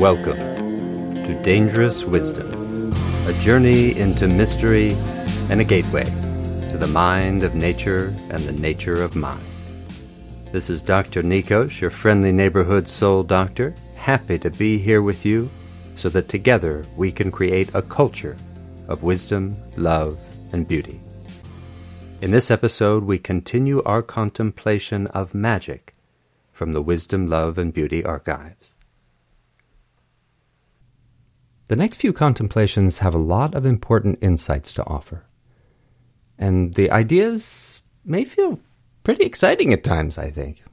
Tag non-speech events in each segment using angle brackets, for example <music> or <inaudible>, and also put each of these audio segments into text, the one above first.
Welcome to Dangerous Wisdom, a journey into mystery and a gateway to the mind of nature and the nature of mind. This is Dr. Nikos, your friendly neighborhood soul doctor, happy to be here with you so that together we can create a culture of wisdom, love, and beauty. In this episode, we continue our contemplation of magic from the Wisdom, Love, and Beauty archives. The next few contemplations have a lot of important insights to offer. And the ideas may feel pretty exciting at times, I think.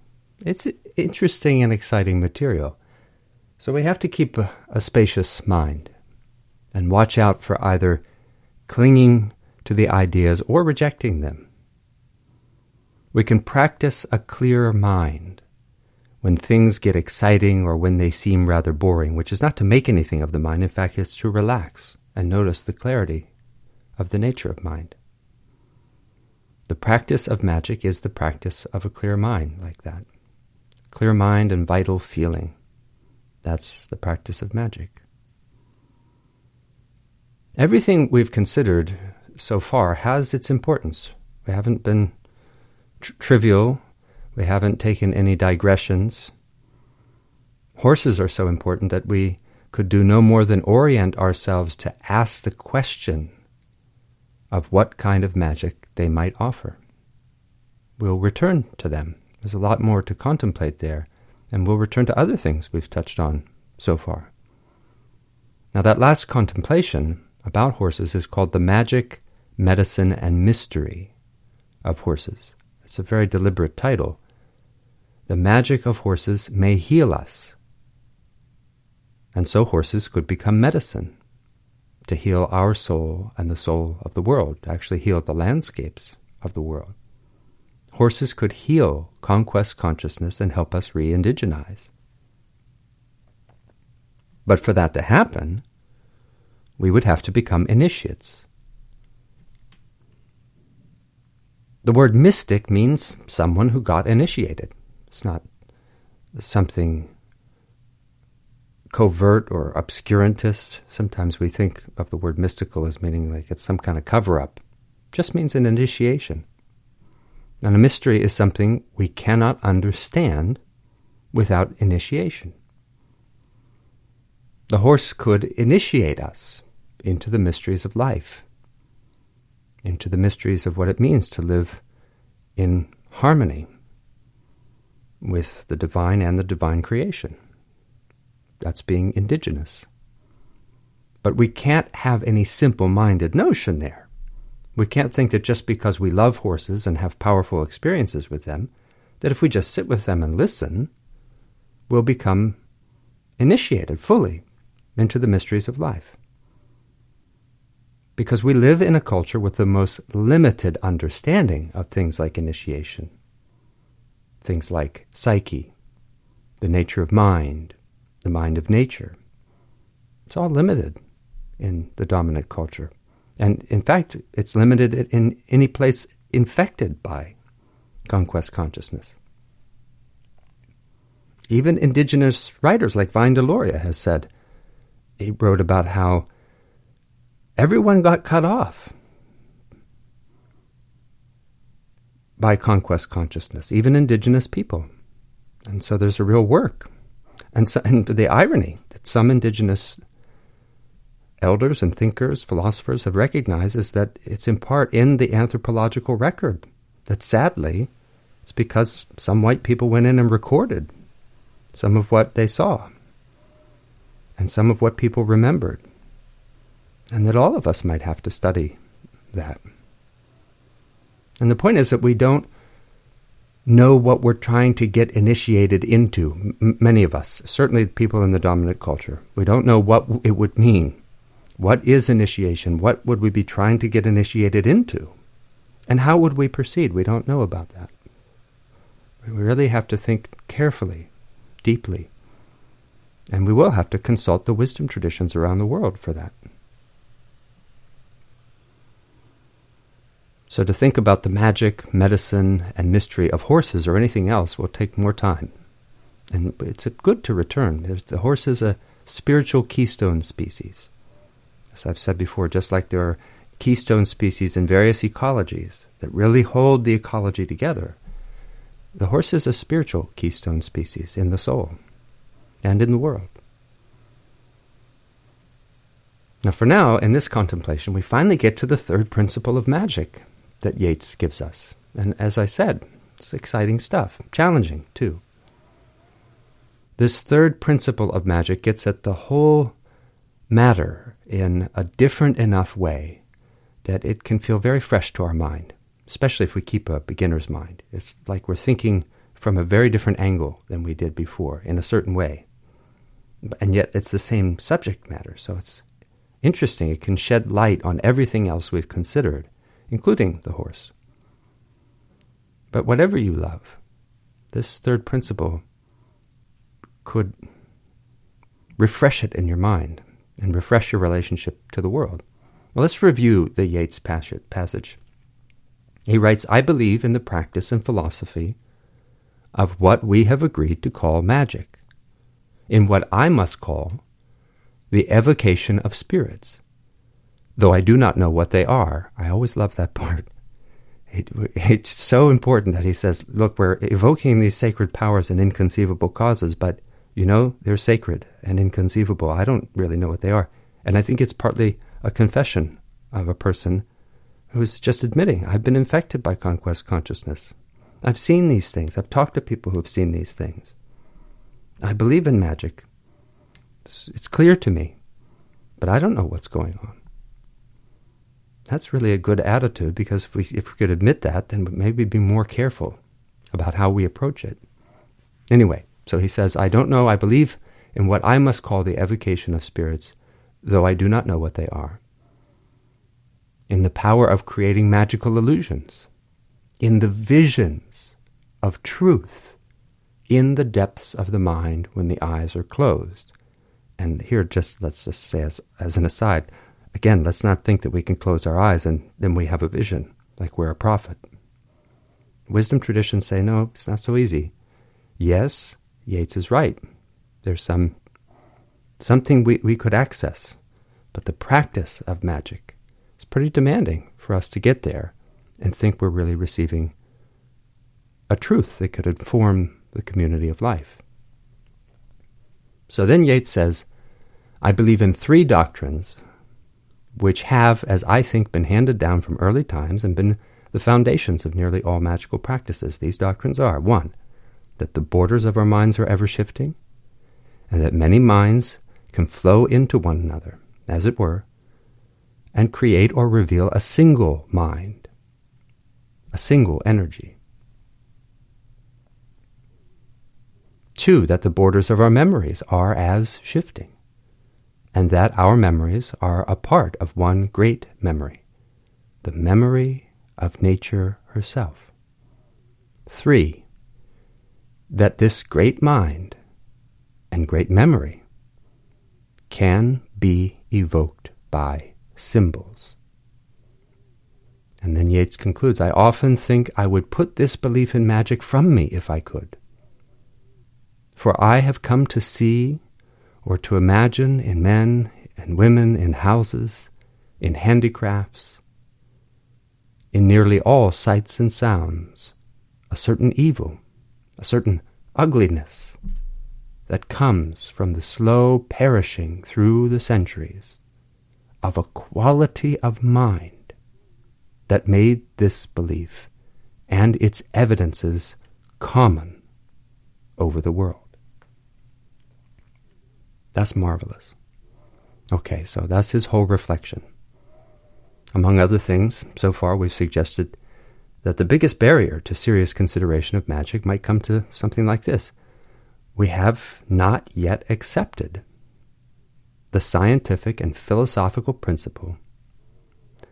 It's interesting and exciting material. So we have to keep a, a spacious mind and watch out for either clinging to the ideas or rejecting them. We can practice a clear mind when things get exciting or when they seem rather boring, which is not to make anything of the mind, in fact, it's to relax and notice the clarity of the nature of mind. The practice of magic is the practice of a clear mind, like that. Clear mind and vital feeling. That's the practice of magic. Everything we've considered so far has its importance. We haven't been tr- trivial we haven't taken any digressions. Horses are so important that we could do no more than orient ourselves to ask the question of what kind of magic they might offer. We'll return to them. There's a lot more to contemplate there, and we'll return to other things we've touched on so far. Now, that last contemplation about horses is called the magic, medicine, and mystery of horses. It's a very deliberate title the magic of horses may heal us. And so horses could become medicine to heal our soul and the soul of the world, to actually heal the landscapes of the world. Horses could heal conquest consciousness and help us re indigenize. But for that to happen, we would have to become initiates. The word mystic means someone who got initiated. It's not something covert or obscurantist. Sometimes we think of the word mystical as meaning like it's some kind of cover up. Just means an initiation. And a mystery is something we cannot understand without initiation. The horse could initiate us into the mysteries of life, into the mysteries of what it means to live in harmony with the divine and the divine creation. That's being indigenous. But we can't have any simple minded notion there. We can't think that just because we love horses and have powerful experiences with them, that if we just sit with them and listen, we'll become initiated fully into the mysteries of life. Because we live in a culture with the most limited understanding of things like initiation things like psyche, the nature of mind, the mind of nature. It's all limited in the dominant culture. And in fact, it's limited in any place infected by conquest consciousness. Even indigenous writers like Vine Deloria has said, he wrote about how everyone got cut off by conquest consciousness, even indigenous people. And so there's a real work. And, so, and the irony that some indigenous elders and thinkers, philosophers have recognized is that it's in part in the anthropological record that sadly it's because some white people went in and recorded some of what they saw and some of what people remembered. And that all of us might have to study that. And the point is that we don't know what we're trying to get initiated into, M- many of us, certainly people in the dominant culture. We don't know what it would mean. What is initiation? What would we be trying to get initiated into? And how would we proceed? We don't know about that. We really have to think carefully, deeply. And we will have to consult the wisdom traditions around the world for that. So to think about the magic, medicine, and mystery of horses or anything else will take more time. And it's good to return. The horse is a spiritual keystone species. As I've said before, just like there are keystone species in various ecologies that really hold the ecology together, the horse is a spiritual keystone species in the soul and in the world. Now, for now, in this contemplation, we finally get to the third principle of magic that Yeats gives us. And as I said, it's exciting stuff, challenging too. This third principle of magic gets at the whole matter in a different enough way that it can feel very fresh to our mind, especially if we keep a beginner's mind. It's like we're thinking from a very different angle than we did before in a certain way. And yet it's the same subject matter, so it's interesting. It can shed light on everything else we've considered, including the horse. But whatever you love, this third principle could refresh it in your mind and refresh your relationship to the world. Well, let's review the Yeats passage. He writes, I believe in the practice and philosophy of what we have agreed to call magic, in what I must call the evocation of spirits. Though I do not know what they are, I always love that part. It, it's so important that he says, Look, we're evoking these sacred powers and inconceivable causes, but you know, they're sacred and inconceivable. I don't really know what they are. And I think it's partly a confession of a person who's just admitting, I've been infected by conquest consciousness. I've seen these things. I've talked to people who've seen these things. I believe in magic. It's, it's clear to me, but I don't know what's going on. That's really a good attitude because if we, if we could admit that, then maybe be more careful about how we approach it. Anyway, so he says, I don't know, I believe in what I must call the evocation of spirits, though I do not know what they are. In the power of creating magical illusions, in the visions of truth, in the depths of the mind when the eyes are closed. And here, just let's just say as, as an aside, Again, let's not think that we can close our eyes and then we have a vision, like we're a prophet. Wisdom traditions say, no, it's not so easy. Yes, Yeats is right. There's some something we, we could access, but the practice of magic is pretty demanding for us to get there and think we're really receiving a truth that could inform the community of life. So then Yeats says, I believe in three doctrines which have, as I think, been handed down from early times and been the foundations of nearly all magical practices. These doctrines are one, that the borders of our minds are ever shifting, and that many minds can flow into one another, as it were, and create or reveal a single mind, a single energy. Two, that the borders of our memories are as shifting and that our memories are a part of one great memory, the memory of nature herself. Three, that this great mind and great memory can be evoked by symbols. And then Yeats concludes I often think I would put this belief in magic from me if I could. For I have come to see or to imagine in men and women, in houses, in handicrafts, in nearly all sights and sounds, a certain evil, a certain ugliness that comes from the slow perishing through the centuries of a quality of mind that made this belief and its evidences common over the world. That's marvelous. Okay, so that's his whole reflection. Among other things, so far we've suggested that the biggest barrier to serious consideration of magic might come to something like this. We have not yet accepted the scientific and philosophical principle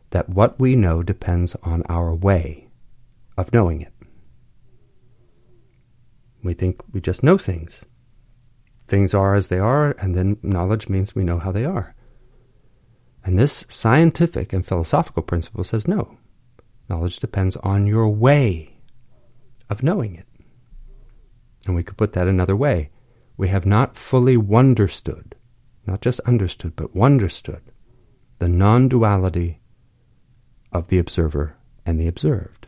that what we know depends on our way of knowing it. We think we just know things things are as they are, and then knowledge means we know how they are. And this scientific and philosophical principle says no. Knowledge depends on your way of knowing it. And we could put that another way. We have not fully wonderstood not just understood, but wonderstood the non duality of the observer and the observed.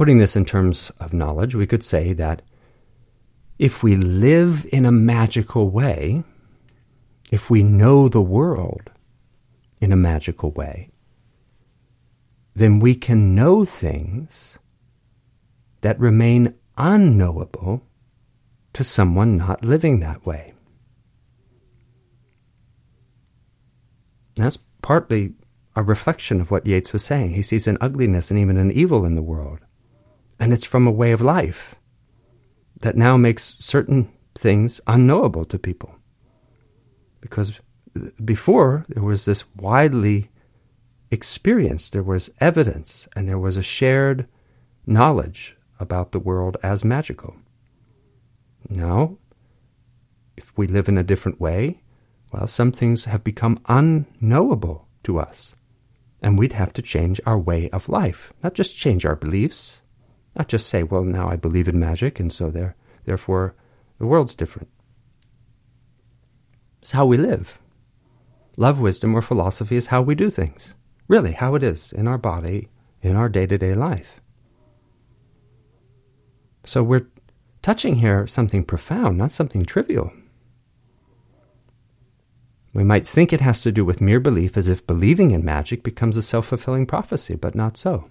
Putting this in terms of knowledge, we could say that if we live in a magical way, if we know the world in a magical way, then we can know things that remain unknowable to someone not living that way. that's partly a reflection of what Yeats was saying. He sees an ugliness and even an evil in the world. And it's from a way of life that now makes certain things unknowable to people. Because before, there was this widely experienced, there was evidence, and there was a shared knowledge about the world as magical. Now, if we live in a different way, well, some things have become unknowable to us. And we'd have to change our way of life, not just change our beliefs, not just say, well, now I believe in magic, and so there, therefore the world's different. It's how we live. Love, wisdom, or philosophy is how we do things. Really, how it is in our body, in our day to day life. So we're touching here something profound, not something trivial. We might think it has to do with mere belief, as if believing in magic becomes a self fulfilling prophecy, but not so.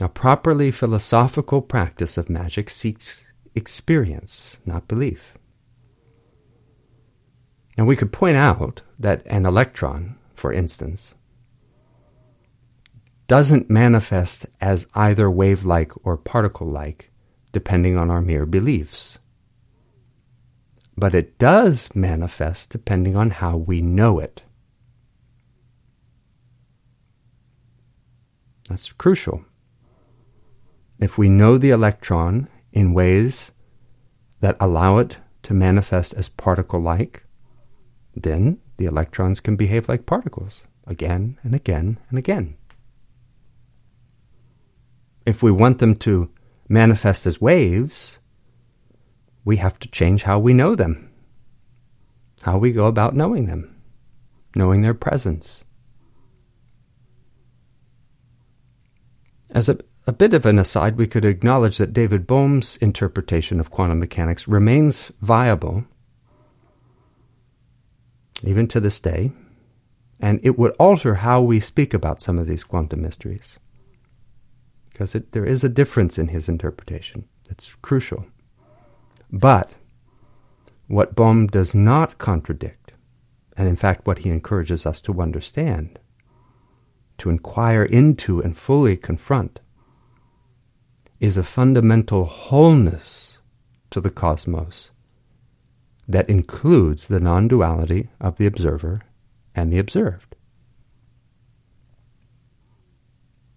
A properly philosophical practice of magic seeks experience, not belief. And we could point out that an electron, for instance, doesn't manifest as either wave like or particle like, depending on our mere beliefs. But it does manifest depending on how we know it. That's crucial. If we know the electron in ways that allow it to manifest as particle like, then the electrons can behave like particles again and again and again. If we want them to manifest as waves, we have to change how we know them, how we go about knowing them, knowing their presence. As a, a bit of an aside, we could acknowledge that David Bohm's interpretation of quantum mechanics remains viable even to this day, and it would alter how we speak about some of these quantum mysteries. Because it, there is a difference in his interpretation that's crucial. But what Bohm does not contradict, and in fact what he encourages us to understand, to inquire into and fully confront, is a fundamental wholeness to the cosmos that includes the non duality of the observer and the observed.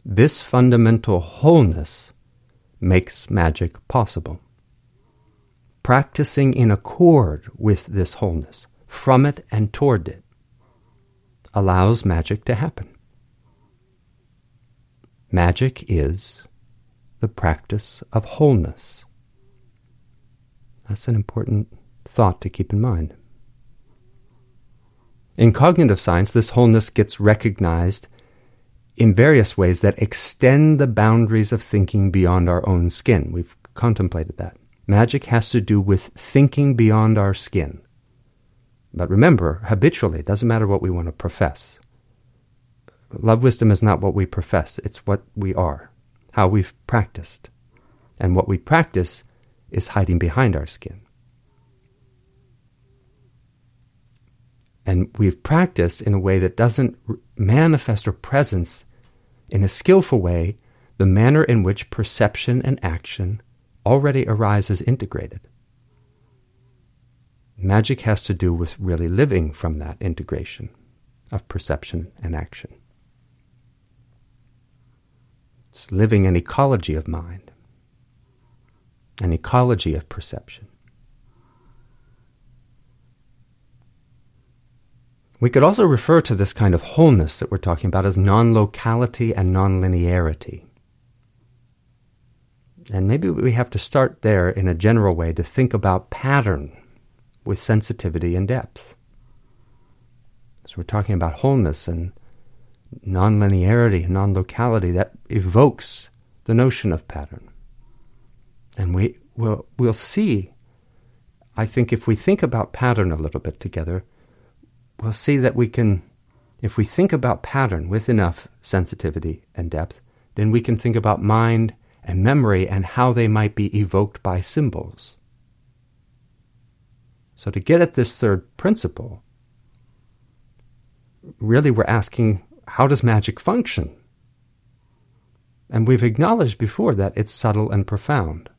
This fundamental wholeness makes magic possible. Practicing in accord with this wholeness, from it and toward it, allows magic to happen. Magic is the practice of wholeness. That's an important thought to keep in mind. In cognitive science, this wholeness gets recognized in various ways that extend the boundaries of thinking beyond our own skin. We've contemplated that. Magic has to do with thinking beyond our skin. But remember, habitually, it doesn't matter what we want to profess. Love wisdom is not what we profess, it's what we are, how we've practiced. And what we practice is hiding behind our skin. and we've practiced in a way that doesn't manifest or presence in a skillful way the manner in which perception and action already arise as integrated. Magic has to do with really living from that integration of perception and action. It's living an ecology of mind, an ecology of perception. We could also refer to this kind of wholeness that we're talking about as non locality and non linearity. And maybe we have to start there in a general way to think about pattern with sensitivity and depth. So we're talking about wholeness and nonlinearity, non-locality that evokes the notion of pattern. And we will we'll see I think if we think about pattern a little bit together, we'll see that we can if we think about pattern with enough sensitivity and depth, then we can think about mind and memory and how they might be evoked by symbols. So, to get at this third principle, really we're asking how does magic function? And we've acknowledged before that it's subtle and profound.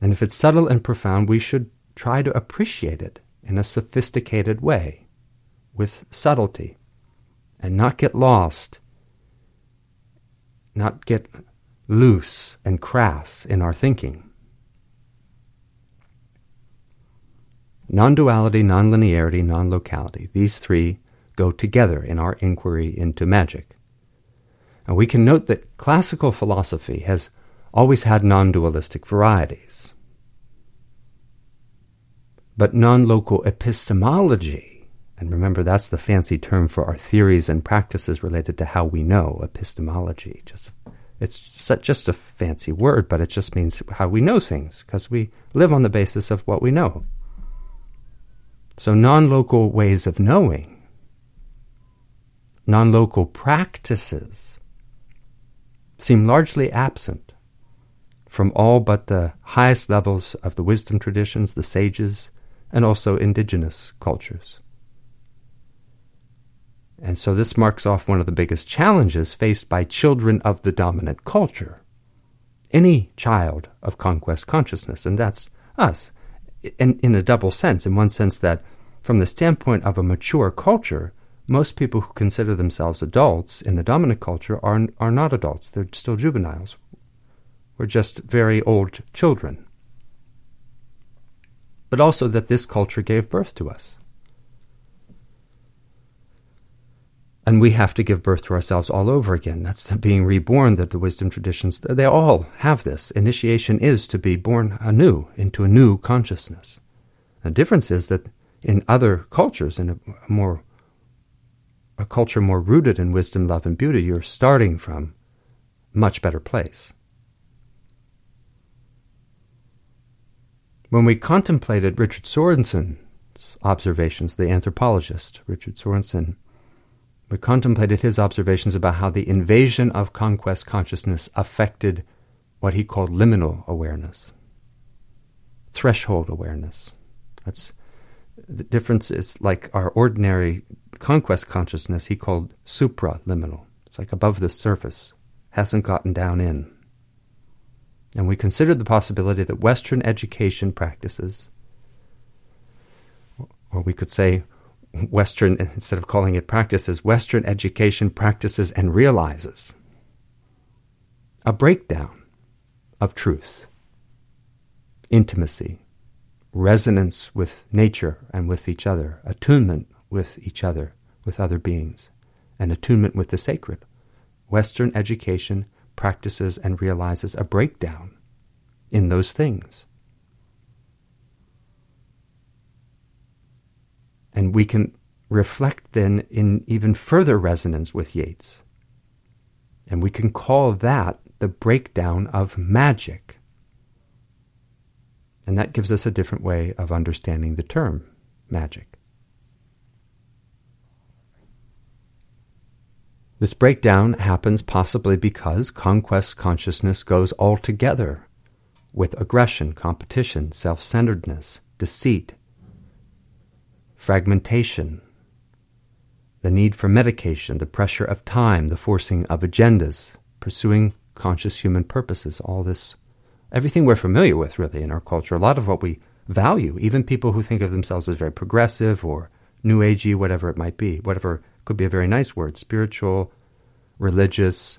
And if it's subtle and profound, we should try to appreciate it in a sophisticated way, with subtlety, and not get lost, not get loose and crass in our thinking. Non duality, non linearity, non locality, these three go together in our inquiry into magic. And we can note that classical philosophy has always had non dualistic varieties. But non local epistemology, and remember that's the fancy term for our theories and practices related to how we know, epistemology. Just it's just a fancy word, but it just means how we know things, because we live on the basis of what we know. So, non local ways of knowing, non local practices, seem largely absent from all but the highest levels of the wisdom traditions, the sages, and also indigenous cultures. And so this marks off one of the biggest challenges faced by children of the dominant culture. Any child of conquest consciousness, and that's us in, in a double sense. In one sense, that from the standpoint of a mature culture, most people who consider themselves adults in the dominant culture are, are not adults. They're still juveniles. We're just very old children. But also that this culture gave birth to us. And we have to give birth to ourselves all over again. That's the being reborn that the wisdom traditions, they all have this. Initiation is to be born anew into a new consciousness. The difference is that in other cultures, in a more a culture more rooted in wisdom, love, and beauty, you're starting from a much better place. When we contemplated Richard Sorenson's observations, the anthropologist Richard Sorenson, we contemplated his observations about how the invasion of conquest consciousness affected what he called liminal awareness, threshold awareness. That's the difference is like our ordinary conquest consciousness he called supraliminal. It's like above the surface, hasn't gotten down in. And we considered the possibility that Western education practices, or we could say Western, instead of calling it practices, Western education practices and realizes a breakdown of truth, intimacy, resonance with nature and with each other, attunement with each other, with other beings, and attunement with the sacred. Western education practices and realizes a breakdown in those things. And we can reflect then in even further resonance with Yeats. And we can call that the breakdown of magic. And that gives us a different way of understanding the term magic. This breakdown happens possibly because conquest consciousness goes altogether with aggression, competition, self centeredness, deceit, fragmentation, the need for medication, the pressure of time, the forcing of agendas, pursuing conscious human purposes, all this, everything we're familiar with really in our culture, a lot of what we value, even people who think of themselves as very progressive or new agey, whatever it might be, whatever could be a very nice word, spiritual, religious,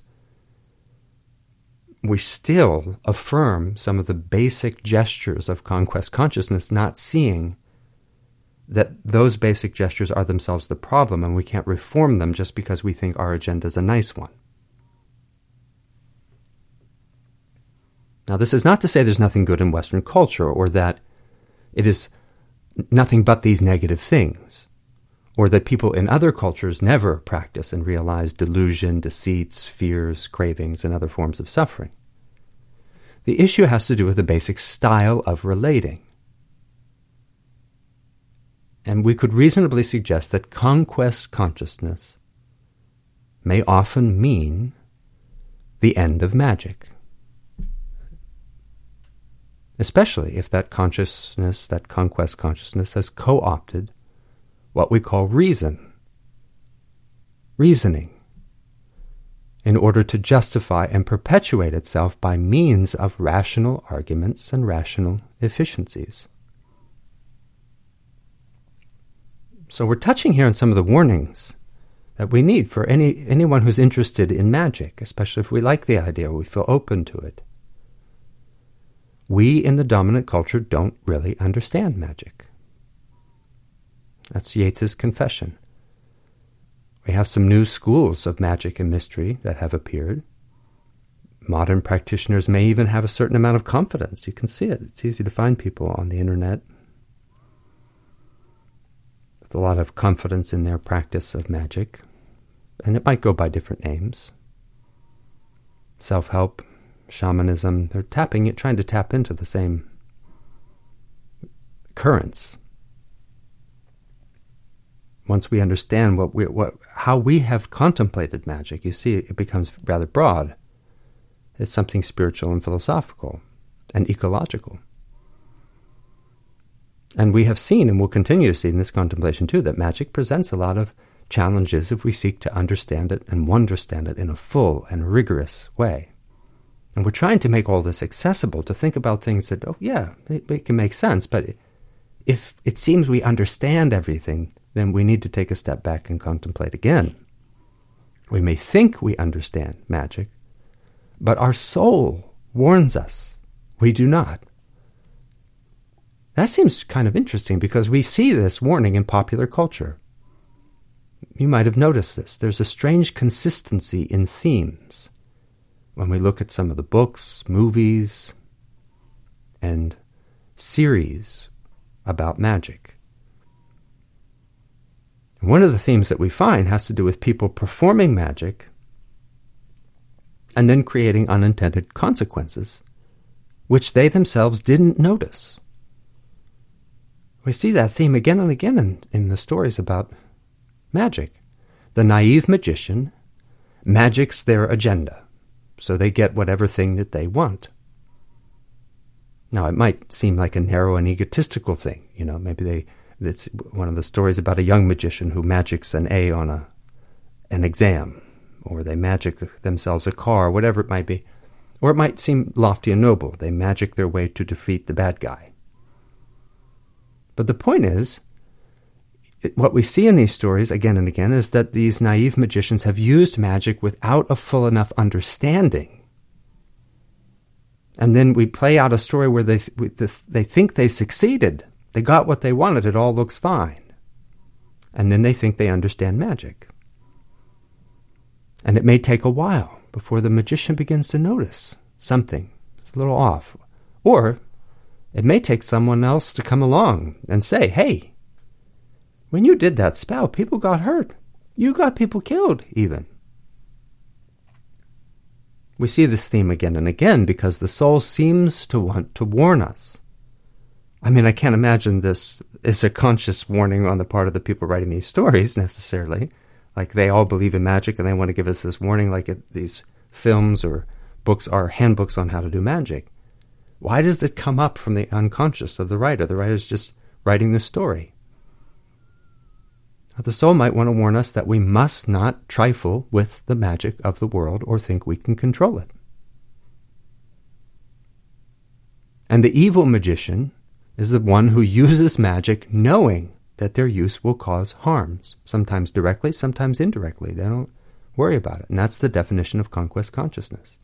we still affirm some of the basic gestures of conquest consciousness, not seeing that those basic gestures are themselves the problem and we can't reform them just because we think our agenda is a nice one. Now, this is not to say there's nothing good in Western culture or that it is nothing but these negative things, or that people in other cultures never practice and realize delusion, deceits, fears, cravings, and other forms of suffering. The issue has to do with the basic style of relating. And we could reasonably suggest that conquest consciousness may often mean the end of magic. Especially if that consciousness, that conquest consciousness, has co opted what we call reason, reasoning, in order to justify and perpetuate itself by means of rational arguments and rational efficiencies. So we're touching here on some of the warnings that we need for any anyone who's interested in magic, especially if we like the idea, or we feel open to it. We in the dominant culture don't really understand magic. That's Yeats's confession. We have some new schools of magic and mystery that have appeared. Modern practitioners may even have a certain amount of confidence. You can see it. It's easy to find people on the internet with a lot of confidence in their practice of magic. And it might go by different names. Self help, shamanism, they're tapping it, trying to tap into the same currents once we understand what we, what, how we have contemplated magic, you see, it becomes rather broad. It's something spiritual and philosophical and ecological. And we have seen, and will continue to see in this contemplation too, that magic presents a lot of challenges if we seek to understand it and understand it in a full and rigorous way. And we're trying to make all this accessible to think about things that, oh, yeah, it, it can make sense, but if it seems we understand everything, then we need to take a step back and contemplate again. We may think we understand magic, but our soul warns us we do not. That seems kind of interesting because we see this warning in popular culture. You might have noticed this. There's a strange consistency in themes when we look at some of the books, movies, and series about magic. One of the themes that we find has to do with people performing magic and then creating unintended consequences, which they themselves didn't notice. We see that theme again and again in, in the stories about magic. The naive magician, magic's their agenda, so they get whatever thing that they want. Now, it might seem like a narrow and egotistical thing. You know, maybe they it's one of the stories about a young magician who magics an A on a an exam, or they magic themselves a car, whatever it might be. Or it might seem lofty and noble. They magic their way to defeat the bad guy. But the point is, what we see in these stories again and again is that these naive magicians have used magic without a full enough understanding. And then we play out a story where they, they think they succeeded they got what they wanted, it all looks fine. And then they think they understand magic. And it may take a while before the magician begins to notice something is a little off. Or it may take someone else to come along and say, hey, when you did that spell, people got hurt. You got people killed, even. We see this theme again and again because the soul seems to want to warn us I mean, I can't imagine this is a conscious warning on the part of the people writing these stories necessarily. Like they all believe in magic and they want to give us this warning, like it, these films or books are handbooks on how to do magic. Why does it come up from the unconscious of the writer? The writer's just writing the story. The soul might want to warn us that we must not trifle with the magic of the world or think we can control it. And the evil magician is the one who uses magic knowing that their use will cause harms, sometimes directly, sometimes indirectly. They don't worry about it. And that's the definition of conquest consciousness.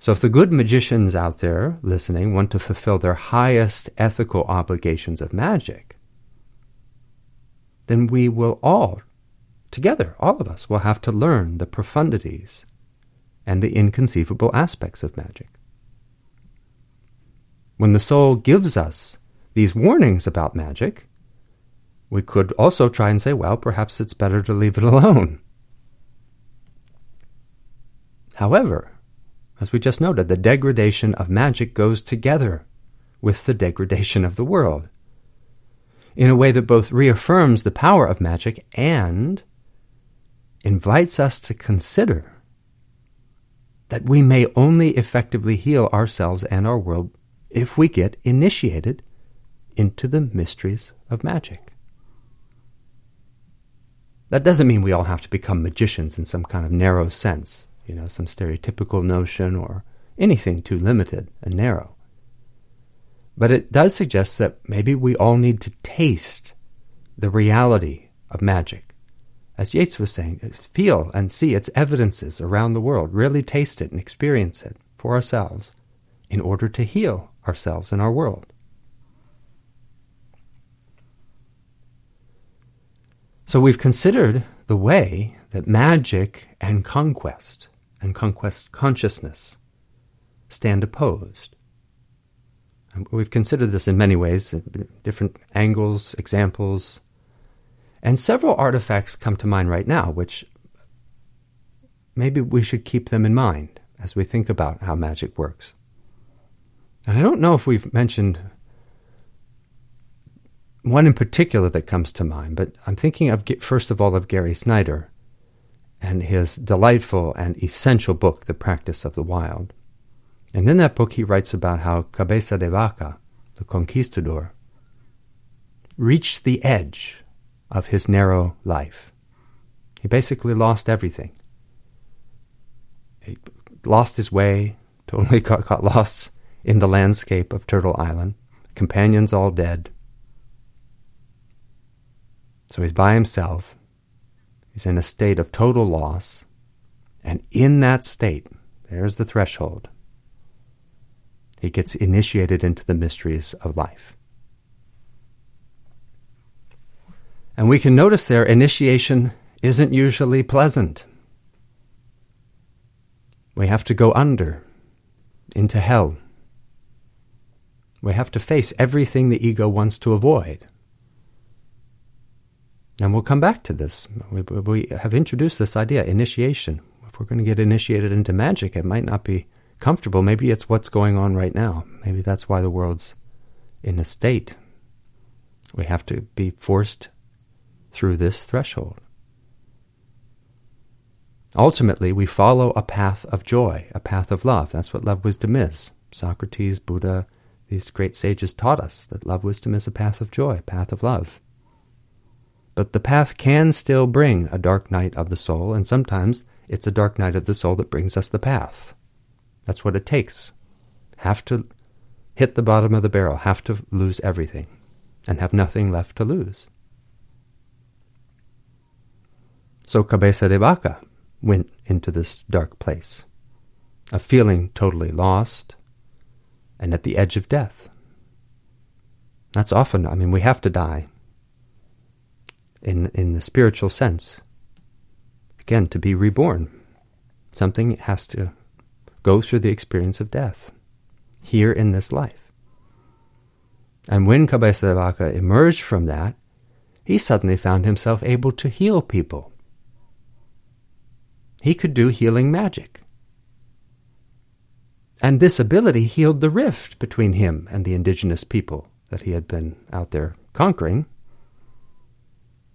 So, if the good magicians out there listening want to fulfill their highest ethical obligations of magic, then we will all, together, all of us, will have to learn the profundities and the inconceivable aspects of magic. When the soul gives us these warnings about magic, we could also try and say, well, perhaps it's better to leave it alone. However, as we just noted, the degradation of magic goes together with the degradation of the world in a way that both reaffirms the power of magic and invites us to consider that we may only effectively heal ourselves and our world if we get initiated into the mysteries of magic. That doesn't mean we all have to become magicians in some kind of narrow sense, you know, some stereotypical notion or anything too limited and narrow. But it does suggest that maybe we all need to taste the reality of magic. As Yeats was saying, uh, feel and see its evidences around the world, really taste it and experience it for ourselves in order to heal ourselves and our world. So we've considered the way that magic and conquest and conquest consciousness stand opposed. And we've considered this in many ways, different angles, examples, and several artifacts come to mind right now, which maybe we should keep them in mind as we think about how magic works. And I don't know if we've mentioned one in particular that comes to mind, but I'm thinking of first of all of Gary Snyder and his delightful and essential book, The Practice of the Wild. And in that book, he writes about how Cabeza de Vaca, the conquistador, reached the edge of his narrow life. He basically lost everything. He lost his way, totally <laughs> got, got lost in the landscape of Turtle Island, companions all dead so he's by himself. He's in a state of total loss. And in that state, there's the threshold. He gets initiated into the mysteries of life. And we can notice there, initiation isn't usually pleasant. We have to go under, into hell. We have to face everything the ego wants to avoid. And we'll come back to this. We, we have introduced this idea, initiation. If we're going to get initiated into magic, it might not be comfortable. Maybe it's what's going on right now. Maybe that's why the world's in a state. We have to be forced through this threshold. Ultimately, we follow a path of joy, a path of love. That's what love wisdom is. Socrates, Buddha, these great sages taught us that love wisdom is a path of joy, a path of love. But the path can still bring a dark night of the soul, and sometimes it's a dark night of the soul that brings us the path. That's what it takes. Have to hit the bottom of the barrel, have to lose everything, and have nothing left to lose. So Cabeza de Vaca went into this dark place, a feeling totally lost and at the edge of death. That's often, I mean, we have to die in, in the spiritual sense. Again, to be reborn. Something has to go through the experience of death here in this life. And when de emerged from that, he suddenly found himself able to heal people. He could do healing magic. And this ability healed the rift between him and the indigenous people that he had been out there conquering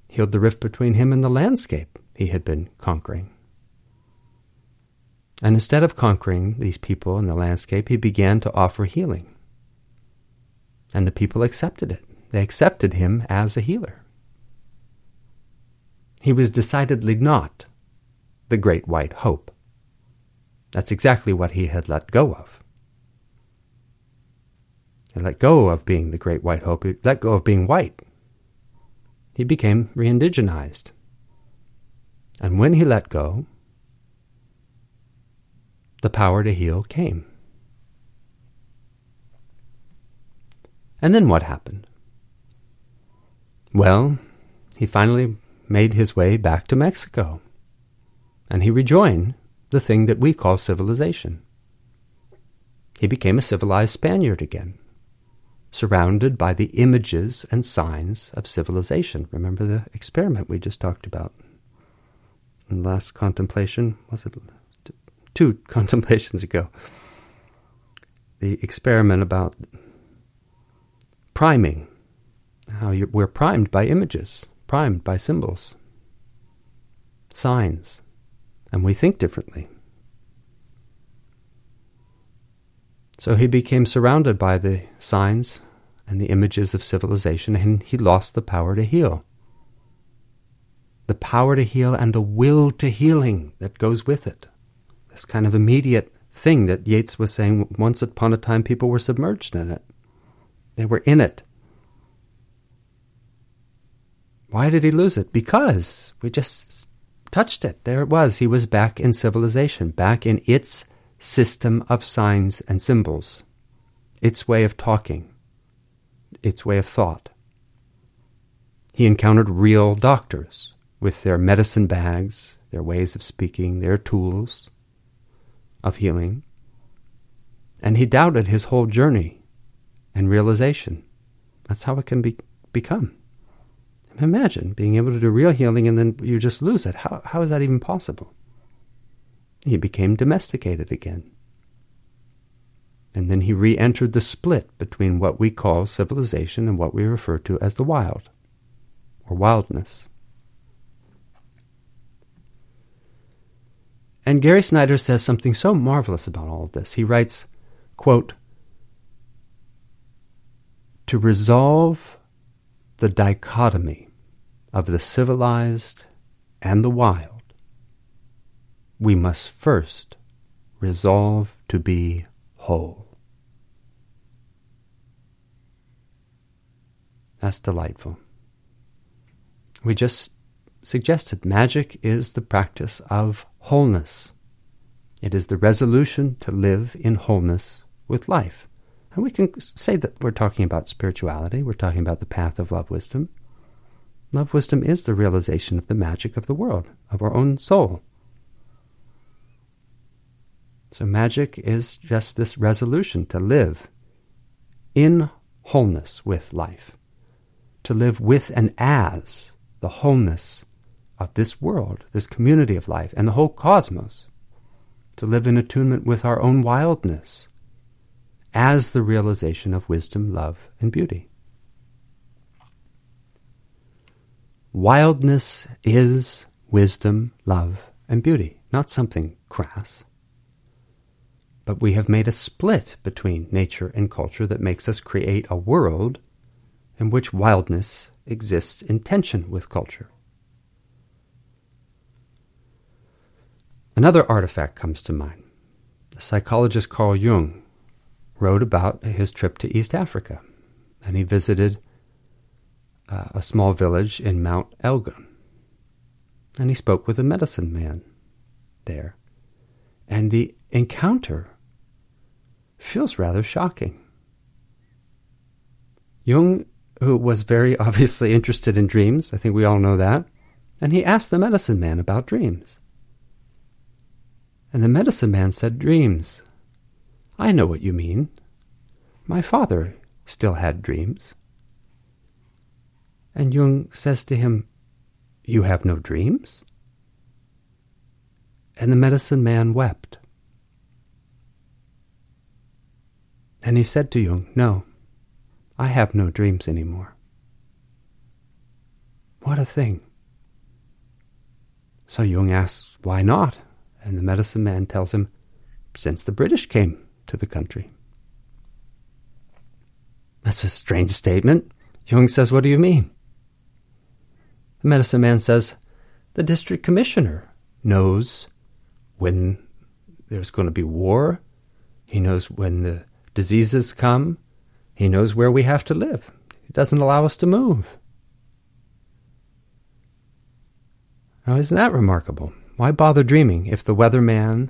healed the rift between him and the landscape he had been conquering. And instead of conquering these people and the landscape, he began to offer healing. And the people accepted it. They accepted him as a healer. He was decidedly not the great white hope. That's exactly what he had let go of. He let go of being the great white hope. He let go of being white he became re indigenized. And when he let go, the power to heal came. And then what happened? Well, he finally made his way back to Mexico. And he rejoined the thing that we call civilization. He became a civilized Spaniard again, surrounded by the images and signs of civilization. Remember the experiment we just talked about? In last contemplation, was it two <laughs> contemplations ago? The experiment about priming, how we're primed by images, primed by symbols, signs, and we think differently. So he became surrounded by the signs and the images of civilization, and he lost the power to heal. The power to heal and the will to healing that goes with it. This kind of immediate thing that Yeats was saying once upon a time people were submerged in it. They were in it. Why did he lose it? Because we just touched it. There it was. He was back in civilization, back in its system of signs and symbols, its way of talking, its way of thought. He encountered real doctors with their medicine bags, their ways of speaking, their tools of healing. And he doubted his whole journey and realization. That's how it can be, become. Imagine being able to do real healing and then you just lose it. How, how is that even possible? He became domesticated again. And then he re entered the split between what we call civilization and what we refer to as the wild, or wildness. And Gary Snyder says something so marvelous about all of this. He writes, quote, To resolve the dichotomy of the civilized and the wild, we must first resolve to be whole. That's delightful. We just suggested magic is the practice of wholeness. It is the resolution to live in wholeness with life. And we can say that we're talking about spirituality, we're talking about the path of love wisdom. Love wisdom is the realization of the magic of the world, of our own soul. So, magic is just this resolution to live in wholeness with life, to live with and as the wholeness of this world, this community of life, and the whole cosmos, to live in attunement with our own wildness as the realization of wisdom, love, and beauty. Wildness is wisdom, love, and beauty, not something crass. But we have made a split between nature and culture that makes us create a world in which wildness exists in tension with culture. Another artifact comes to mind. The psychologist Carl Jung wrote about his trip to East Africa, and he visited uh, a small village in Mount Elgon. And he spoke with a medicine man there. And the encounter feels rather shocking. Jung, who was very <laughs> obviously interested in dreams, I think we all know that, and he asked the medicine man about dreams. And the medicine man said, Dreams. I know what you mean. My father still had dreams. And Jung says to him, You have no dreams? And the medicine man wept. And he said to Jung, No, I have no dreams anymore. What a thing. So Jung asks, Why not? And the medicine man tells him, since the British came to the country. That's a strange statement. Jung says, What do you mean? The medicine man says, The district commissioner knows when there's going to be war. He knows when the diseases come. He knows where we have to live. He doesn't allow us to move. Now, isn't that remarkable? Why bother dreaming if the weatherman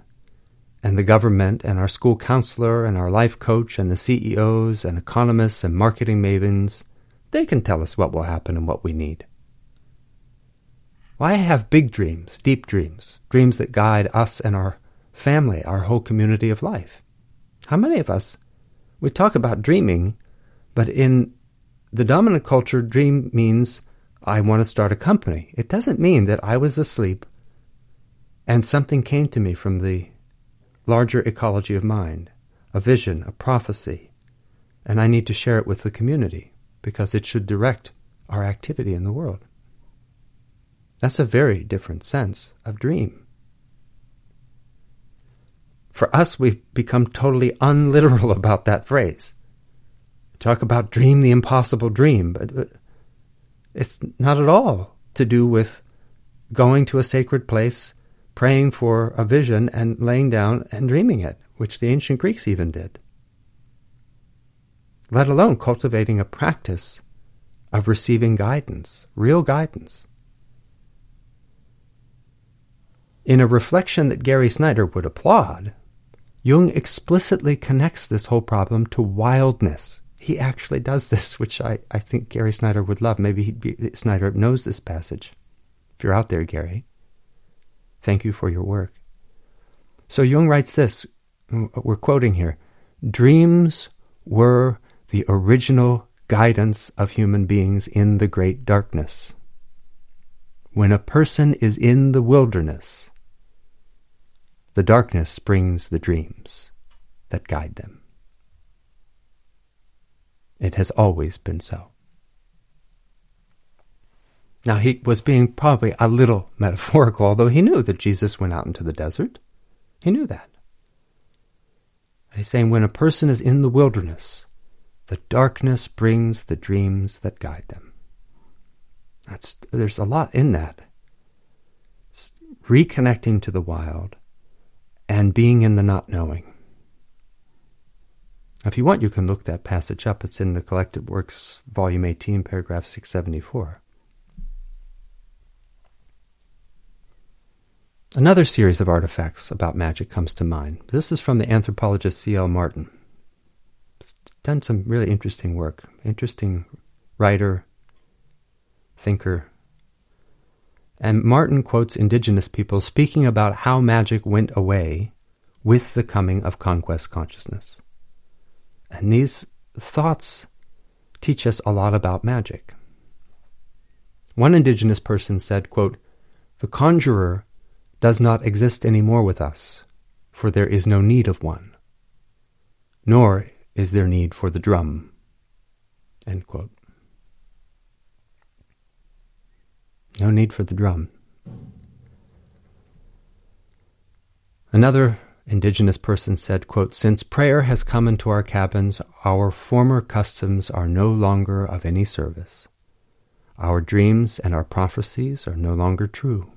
and the government and our school counselor and our life coach and the CEOs and economists and marketing mavens, they can tell us what will happen and what we need? Why have big dreams, deep dreams, dreams that guide us and our family, our whole community of life. How many of us, we talk about dreaming, but in the dominant culture, dream means I want to start a company. It doesn't mean that I was asleep and something came to me from the larger ecology of mind, a vision, a prophecy, and I need to share it with the community because it should direct our activity in the world. That's a very different sense of dream. For us, we've become totally unliteral <laughs> about that phrase. Talk about dream the impossible dream, but it's not at all to do with going to a sacred place, praying for a vision, and laying down and dreaming it, which the ancient Greeks even did. Let alone cultivating a practice of receiving guidance, real guidance. In a reflection that Gary Snyder would applaud, Jung explicitly connects this whole problem to wildness. He actually does this, which I, I think Gary Snyder would love. Maybe be, Snyder knows this passage. If you're out there, Gary, thank you for your work. So Jung writes this, we're quoting here Dreams were the original guidance of human beings in the great darkness. When a person is in the wilderness, the darkness brings the dreams that guide them. It has always been so. Now, he was being probably a little <laughs> metaphorical, although he knew that Jesus went out into the desert. He knew that. he's saying when a person is in the wilderness, the darkness brings the dreams that guide them. That's, there's a lot in that. It's reconnecting to the wild and being in the not knowing. If you want, you can look that passage up. It's in the Collected Works, Volume 18, paragraph 674. Another series of artifacts about magic comes to mind. This is from the anthropologist C.L. Martin. He's done some really interesting work. Interesting writer, thinker, and Martin quotes indigenous people speaking about how magic went away with the coming of conquest consciousness. And these thoughts teach us a lot about magic. One indigenous person said, quote, The conjurer does not exist any more with us, for there is no need of one, nor is there need for the drum. End quote. No need for the drum. Another indigenous person said, quote, Since prayer has come into our cabins, our former customs are no longer of any service. Our dreams and our prophecies are no longer true.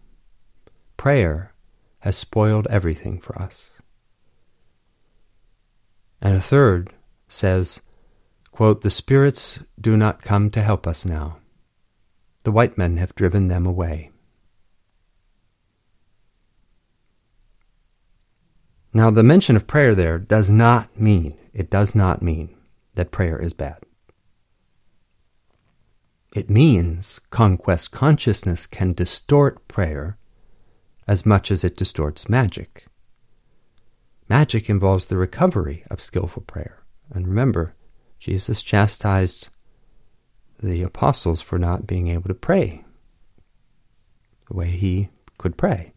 Prayer has spoiled everything for us. And a third says, quote, The spirits do not come to help us now. The white men have driven them away. Now, the mention of prayer there does not mean, it does not mean that prayer is bad. It means conquest consciousness can distort prayer as much as it distorts magic. Magic involves the recovery of skillful prayer. And remember, Jesus chastised the apostles for not being able to pray the way he could pray.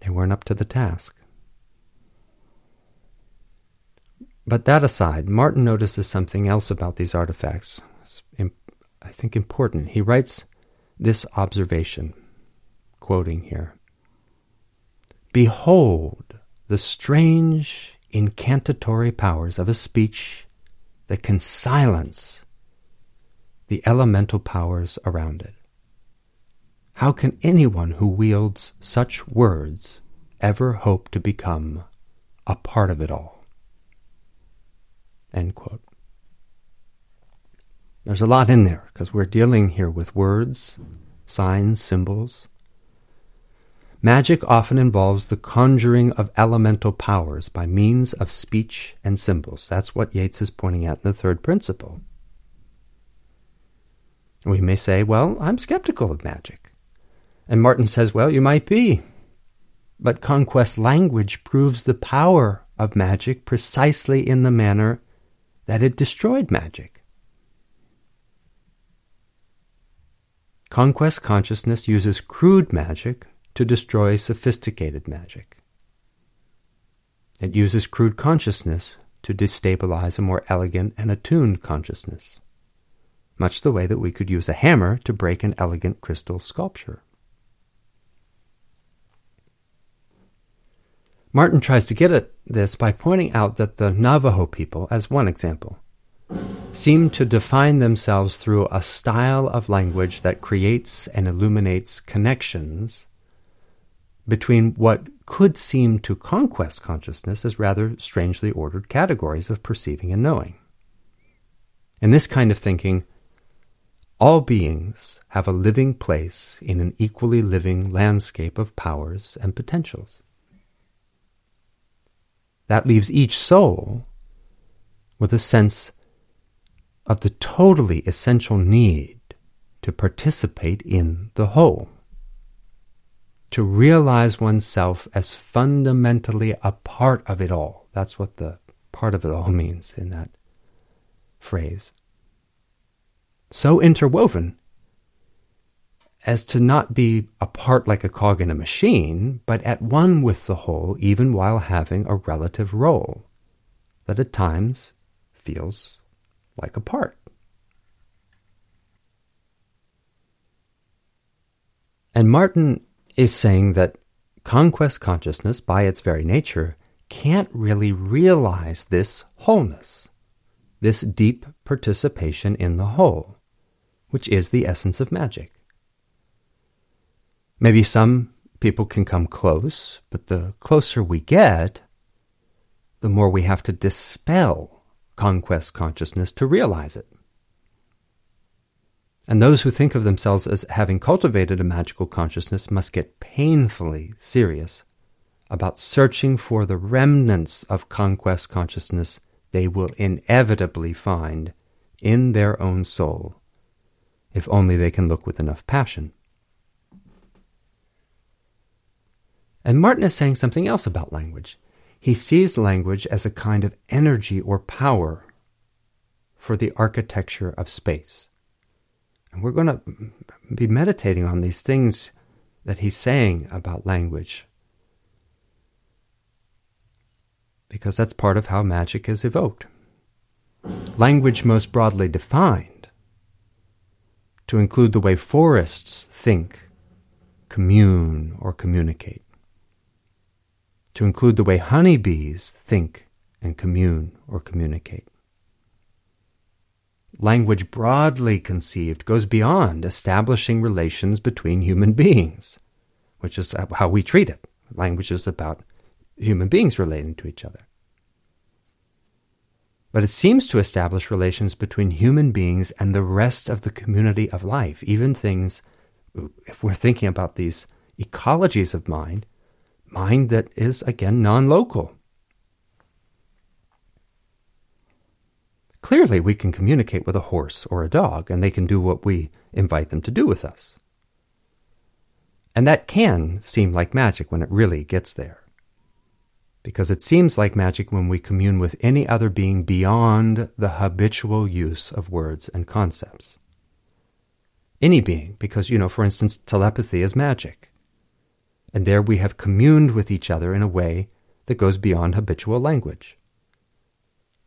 They weren't up to the task. But that aside, Martin notices something else about these artifacts. I think important. He writes this observation, quoting here Behold the strange incantatory powers of a speech that can silence the elemental powers around it. How can anyone who wields such words ever hope to become a part of it all? There's a lot in there because we're dealing here with words, signs, symbols. Magic often involves the conjuring of elemental powers by means of speech and symbols. That's what Yeats is pointing at in the third principle. We may say, well, I'm skeptical of magic. And Martin says, well, you might be. but conquest language proves the power of magic precisely in the manner that it destroyed magic. Conquest consciousness uses crude magic to destroy sophisticated magic. It uses crude consciousness to destabilize a more elegant and attuned consciousness, much the way that we could use a hammer to break an elegant crystal sculpture. Martin tries to get at this by pointing out that the Navajo people, as one example, seem to define themselves through a style of language that creates and illuminates connections between what could seem to conquest consciousness as rather strangely ordered categories of perceiving and knowing. In this kind of thinking, all beings have a living place in an equally living landscape of powers and potentials. That leaves each soul with a sense of the totally essential need to participate in the whole, to realize oneself as fundamentally a part of it all. That's what the part of it all <laughs> means in that phrase. So interwoven as to not be apart like a cog in a machine, but at one with the whole, even while having a relative role that at times feels like a part. And Martin is saying that conquest consciousness, by its very nature, can't really realize this wholeness, this deep participation in the whole, which is the essence of magic. Maybe some people can come close, but the closer we get, the more we have to dispel conquest consciousness to realize it. And those who think of themselves as having cultivated a magical consciousness must get painfully serious about searching for the remnants of conquest consciousness they will inevitably find in their own soul, if only they can look with enough passion. And Martin is saying something else about language. He sees language as a kind of energy or power for the architecture of space. And we're going to be meditating on these things that he's saying about language. Because that's part of how magic is evoked. Language, most broadly defined, to include the way forests think, commune, or communicate to include the way honeybees think and commune or communicate. Language broadly conceived goes beyond establishing relations between human beings, which is how we treat it. Language is about human beings relating to each other. But it seems to establish relations between human beings and the rest of the community of life, even things, if we're thinking about these ecologies of mind, mind that is, again, non local. Clearly, we can communicate with a horse or a dog, and they can do what we invite them to do with us. And that can seem like magic when it really gets there. Because it seems like magic when we commune with any other being beyond the habitual use of words and concepts. Any being, because, you know, for instance, telepathy is magic and there we have communed with each other in a way that goes beyond habitual language,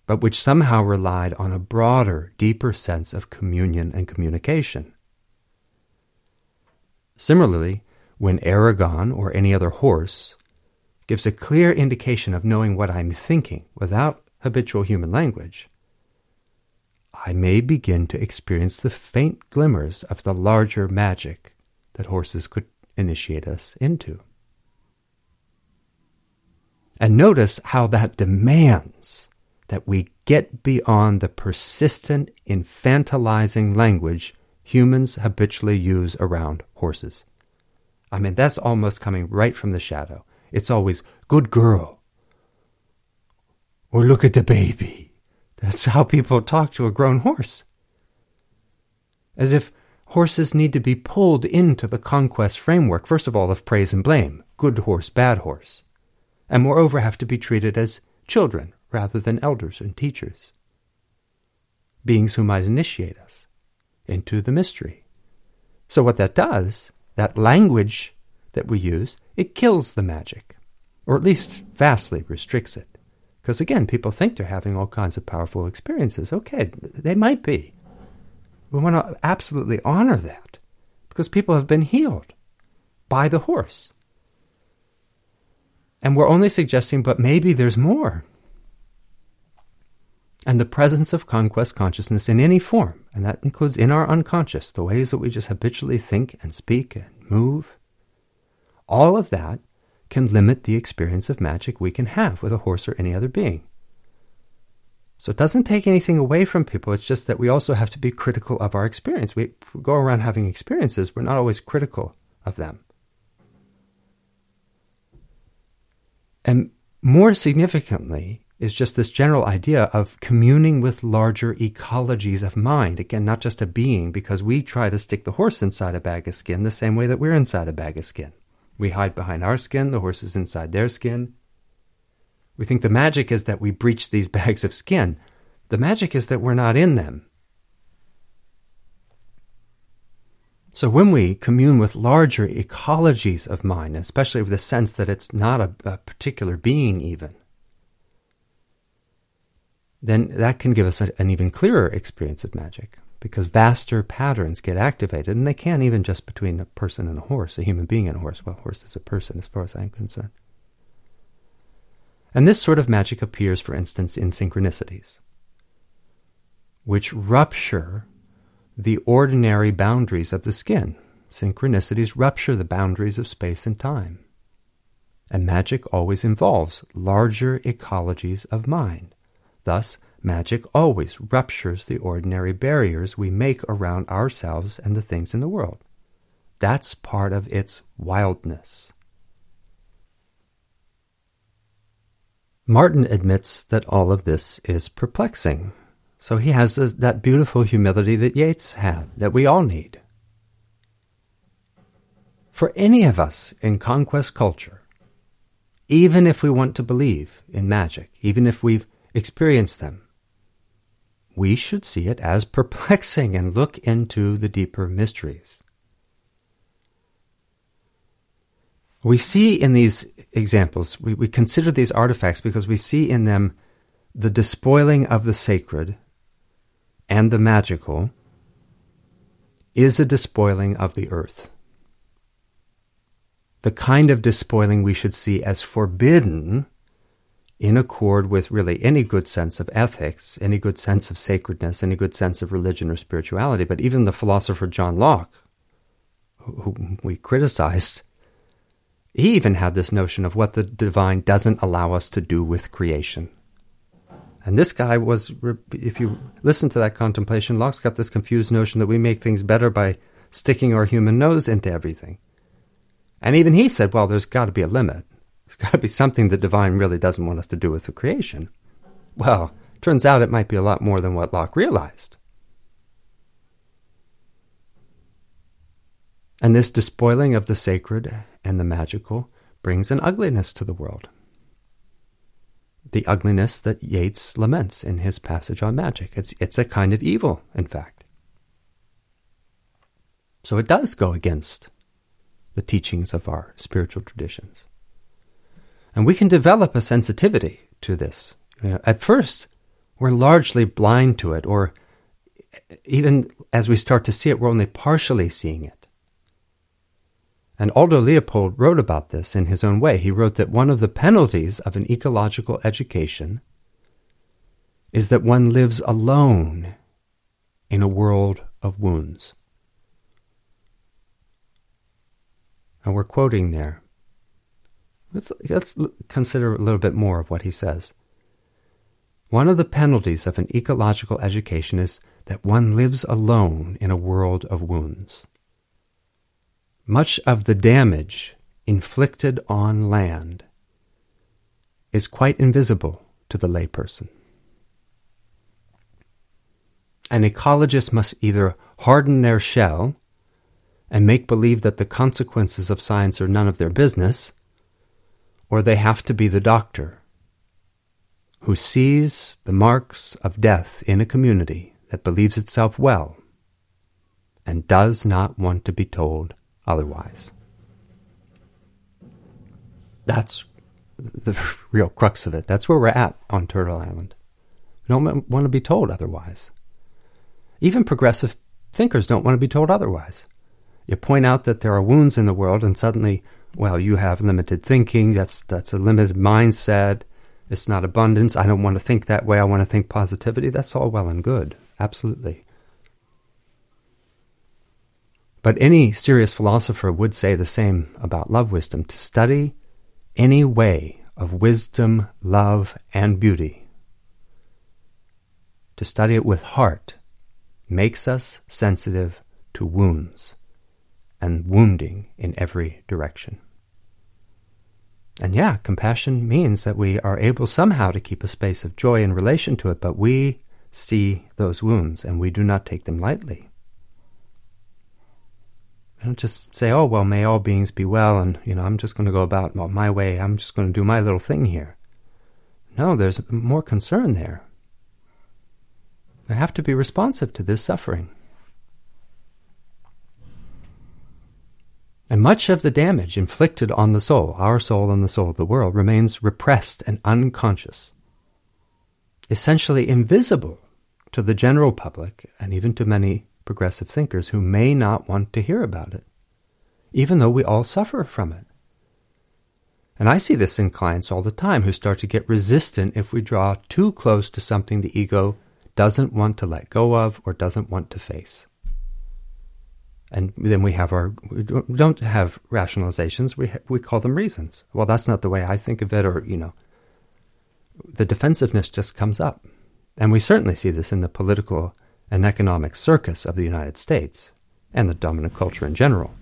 but which somehow relied on a broader, deeper sense of communion and communication. Similarly, when Aragon or any other horse gives a clear indication of knowing what I'm thinking without habitual human language, I may begin to experience the faint glimmers of the larger magic that horses could initiate us into. And notice how that demands that we get beyond the persistent infantilizing language humans habitually use around horses. I mean, that's almost coming right from the shadow. It's always, good girl. Or look at the baby. That's how people talk to a grown horse. As if horses need to be pulled into the conquest framework, first of all, of praise and blame. good horse, bad horse, and moreover have to be treated as children rather than elders and teachers, beings who might initiate us into the mystery. So, what that does, that language that we use, it kills the magic, or at least vastly restricts it. Because again, people think they're having all kinds of powerful experiences. Okay, they might be. We want to absolutely honor that because people have been healed by the horse. And we're only suggesting, but maybe there's more. And the presence of conquest consciousness in any form, and that includes in our unconscious, the ways that we just habitually think and speak and move, all of that can limit the experience of magic we can have with a horse or any other being. So it doesn't take anything away from people. It's just that we also have to be critical of our experience. We, go around having experiences, we're not always critical of them. And more significantly is just this general idea of communing with larger ecologies of mind. Again, not just a being, because we try to stick the horse inside a bag of skin the same way that we're inside a bag of skin. We hide behind our skin, the horse is inside their skin. We think the magic is that we breach these <laughs> bags of skin. The magic is that we're not in them. So when we commune with larger ecologies of mind, especially with the sense that it's not a, a particular being even, then that can give us a, an even clearer experience of magic because vaster patterns get activated, and they can't even just between a person and a horse, a human being and a horse. Well, horse is a person as far as I'm concerned. And this sort of magic appears, for instance, in synchronicities, which rupture the ordinary boundaries of the skin. Synchronicities rupture the boundaries of space and time. And magic always involves larger ecologies of mind. Thus, Magic always ruptures the ordinary barriers we make around ourselves and the things in the world. That's part of its wildness. Martin admits that all of this is perplexing. So he has that beautiful humility that Yeats had, that we all need. For any of us in conquest culture, even if we want to believe in magic, even if we've experienced them, we should see it as <laughs> perplexing and look into the deeper mysteries. We see in these examples, we, we consider these artifacts because we see in them the despoiling of the sacred and the magical is a despoiling of the earth. The kind of despoiling we should see as forbidden in accord with really any good sense of ethics, any good sense of sacredness, any good sense of religion or spirituality. But even the philosopher John Locke, who we criticized, he even had this notion of what the divine doesn't allow us to do with creation. And this guy was, if you listen to that contemplation, Locke's got this confused notion that we make things better by sticking our human nose into everything. And even he said, well, there's got to be a limit. There's got to be something the divine really doesn't want us to do with the creation. Well, turns out it might be a lot more than what Locke realized. And this despoiling of the sacred and the magical brings an ugliness to the world. The ugliness that Yeats laments in his passage on magic. It's, it's a kind of evil, in fact. So it does go against the teachings of our spiritual traditions. And we can develop a sensitivity to this. You know, at first, we're largely blind to it, or even as we start to see it, we're only partially seeing it. And Aldo Leopold wrote about this in his own way. He wrote that one of the penalties of an ecological education is that one lives alone in a world of wounds. And we're quoting there Let's, let's consider a little bit more of what he says. One of the penalties of an ecological education is that one lives alone in a world of wounds. Much of the damage inflicted on land is quite invisible to the layperson. An ecologist must either harden their shell and make believe that the consequences of science are none of their business, or they have to be the doctor who sees the marks of death in a community that believes itself well and does not want to be told otherwise. That's the real crux of it. That's where we're at on Turtle Island. We don't want to be told otherwise. Even progressive thinkers don't want to be told otherwise. You point out that there are wounds in the world, and suddenly, well, you have limited thinking. That's that's a limited mindset. It's not abundance. I don't want to think that way. I want to think positivity. That's all well and good. Absolutely. But any serious philosopher would say the same about love wisdom. To study any way of wisdom, love, and beauty, to study it with heart, makes us sensitive to wounds and wounding in every direction. And yeah, compassion means that we are able somehow to keep a space of joy in relation to it, but we see those wounds and we do not take them lightly. I don't just say, oh, well, may all beings be well, and, you know, I'm just going to go about my way. I'm just going to do my little thing here. No, there's more concern there. I have to be responsive to this suffering. And much of the damage inflicted on the soul, our soul and the soul of the world, remains repressed and unconscious, essentially invisible to the general public and even to many progressive thinkers who may not want to hear about it, even though we all suffer from it. And I see this in clients all the time who start to get resistant if we draw too close to something the ego doesn't want to let go of or doesn't want to face. And then we have our, we don't have rationalizations, we, ha- we call them reasons. Well, that's not the way I think of it, or, you know, the defensiveness just comes up. And we certainly see this in the political and economic circus of the United States and the dominant culture in general.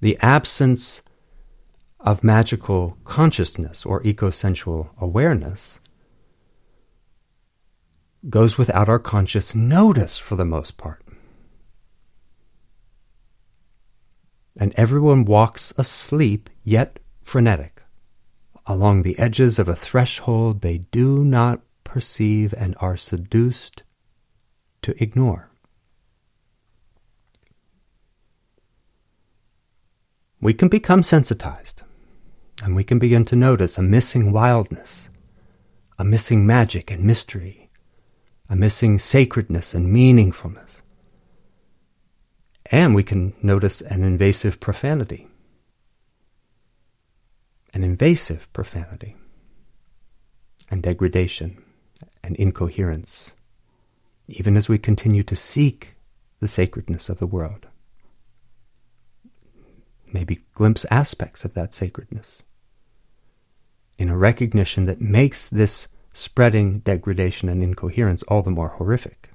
The absence of magical consciousness or eco-sensual awareness goes without our conscious notice for the most part. And everyone walks asleep, yet frenetic, along the edges of a threshold they do not perceive and are seduced to ignore. We can become sensitized, and we can begin to notice a missing wildness, a missing magic and mystery, a missing sacredness and meaningfulness. And we can notice an invasive profanity. An invasive profanity and degradation and incoherence even as we continue to seek the sacredness of the world. Maybe glimpse aspects of that sacredness in a recognition that makes this spreading degradation and incoherence all the more horrific.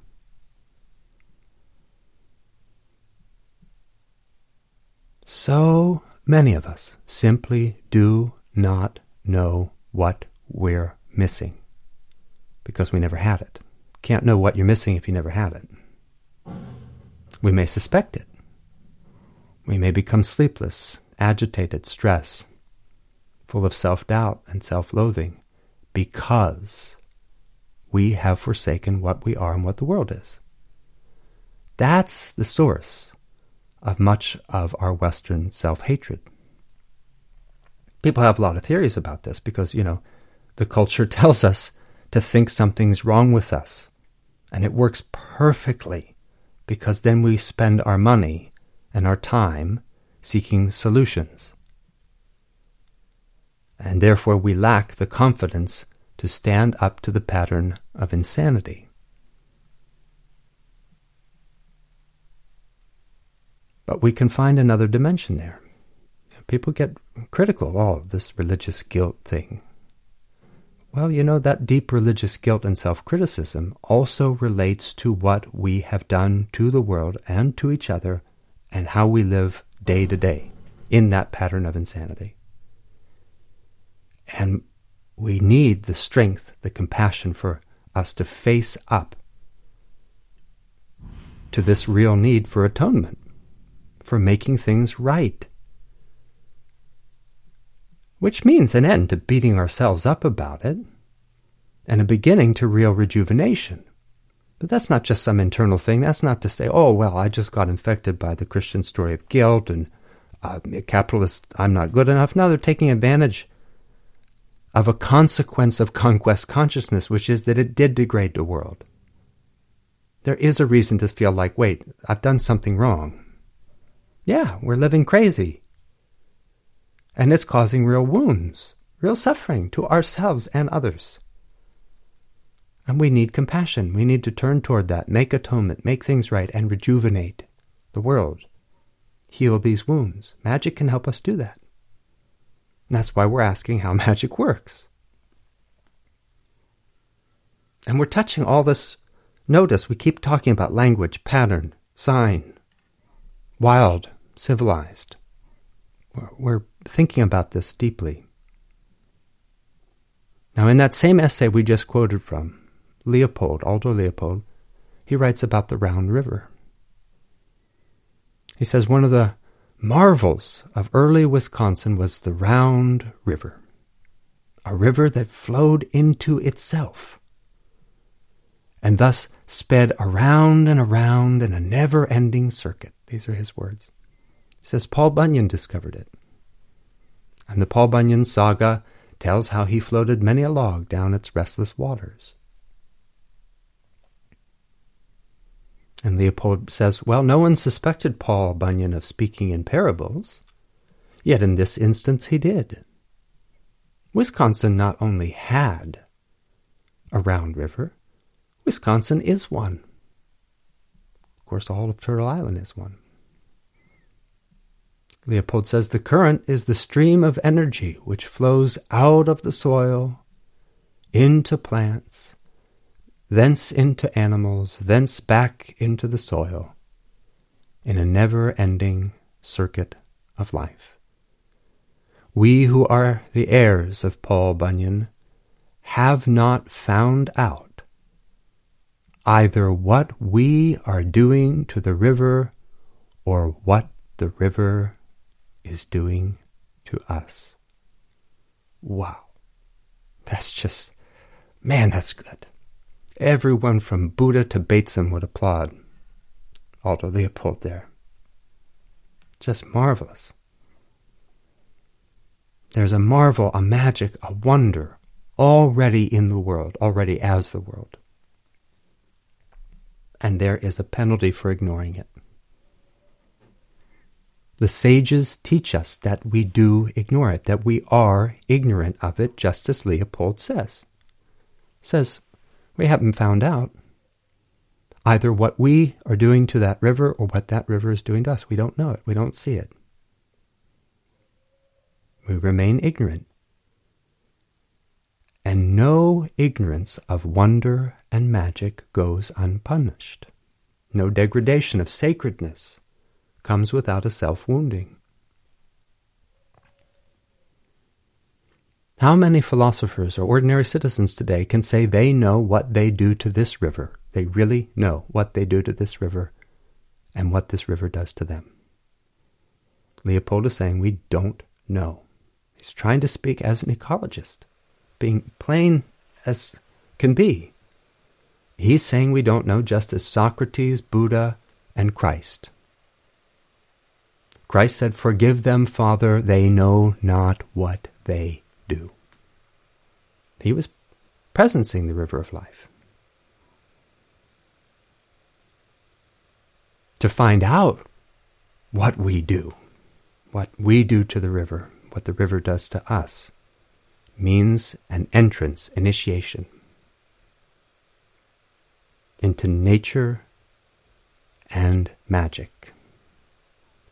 So many of us simply do not know what we're missing because we never had it can't know what you're missing if you never had it. We may suspect it. We may become sleepless, agitated, stressed, full of self doubt and self loathing because we have forsaken what we are and what the world is. That's the source of much of our Western self hatred. People have a lot of theories about this because, you know, the culture <laughs> tells us to think something's wrong with us and it works perfectly because then we spend our money and our time seeking solutions. And therefore we lack the confidence to stand up to the pattern of insanity. But we can find another dimension there. People get critical, oh, this religious guilt thing. Well, you know, that deep religious guilt and self criticism also relates to what we have done to the world and to each other and how we live day to day in that pattern of insanity. And we need the strength, the compassion for us to face up to this real need for atonement, for making things right. which means an end to beating ourselves up about it and a beginning to real rejuvenation. But that's not just some internal thing. That's not to say, oh, well, I just got infected by the Christian story of guilt and uh, capitalist, I'm not good enough. Now they're taking advantage of a consequence of conquest consciousness, which is that it did degrade the world. There is a reason to feel like, wait, I've done something wrong. Yeah, we're living crazy. And it's causing real wounds, real suffering to ourselves and others. And we need compassion. We need to turn toward that, make atonement, make things right, and rejuvenate the world. Heal these wounds. Magic can help us do that. And that's why we're asking how <laughs> magic works. And we're touching all this. Notice we keep talking about language, pattern, sign, wild, civilized. We're thinking about this deeply. Now, in that same essay we just quoted from, Leopold, Aldo Leopold, he writes about the Round River. He says one of the marvels of early Wisconsin was the Round River, a river that flowed into itself and thus sped around and around in a never ending circuit. These are his words. He says Paul Bunyan discovered it. And the Paul Bunyan saga tells how he floated many a log down its restless waters. And Leopold says, Well, no one suspected Paul Bunyan of speaking in parables, yet in this instance he did. Wisconsin not only had a round river, Wisconsin is one. Of course, all of Turtle Island is one. Leopold says the current is the stream of energy which flows out of the soil into plants thence into animals, thence back into the soil, in a never ending circuit of life. We who are the heirs of Paul Bunyan have not found out either what we are doing to the river or what the river is doing to us. Wow. That's just, man, that's good. Everyone from Buddha to Bateson would applaud Aldo Leopold there. Just marvelous. There's a marvel, a magic, a wonder already in the world, already as the world. And there is a penalty for ignoring it. The sages teach us that we do ignore it, that we are ignorant of it, just as Leopold says. Says, we haven't found out either what we are doing to that river or what that river is doing to us. We don't know it. We don't see it. We remain ignorant. And no ignorance of wonder and magic goes unpunished. No degradation of sacredness comes without a self wounding. How many philosophers or ordinary citizens today can say they know what they do to this river? They really know what they do to this river and what this river does to them. Leopold is saying we don't know. He's trying to speak as an ecologist, being plain as can be. He's saying we don't know just as Socrates, Buddha, and Christ. Christ said, Forgive them, Father, they know not what they do. He was presencing the river of life. To find out what we do, what we do to the river, what the river does to us, means an entrance, initiation into nature and magic.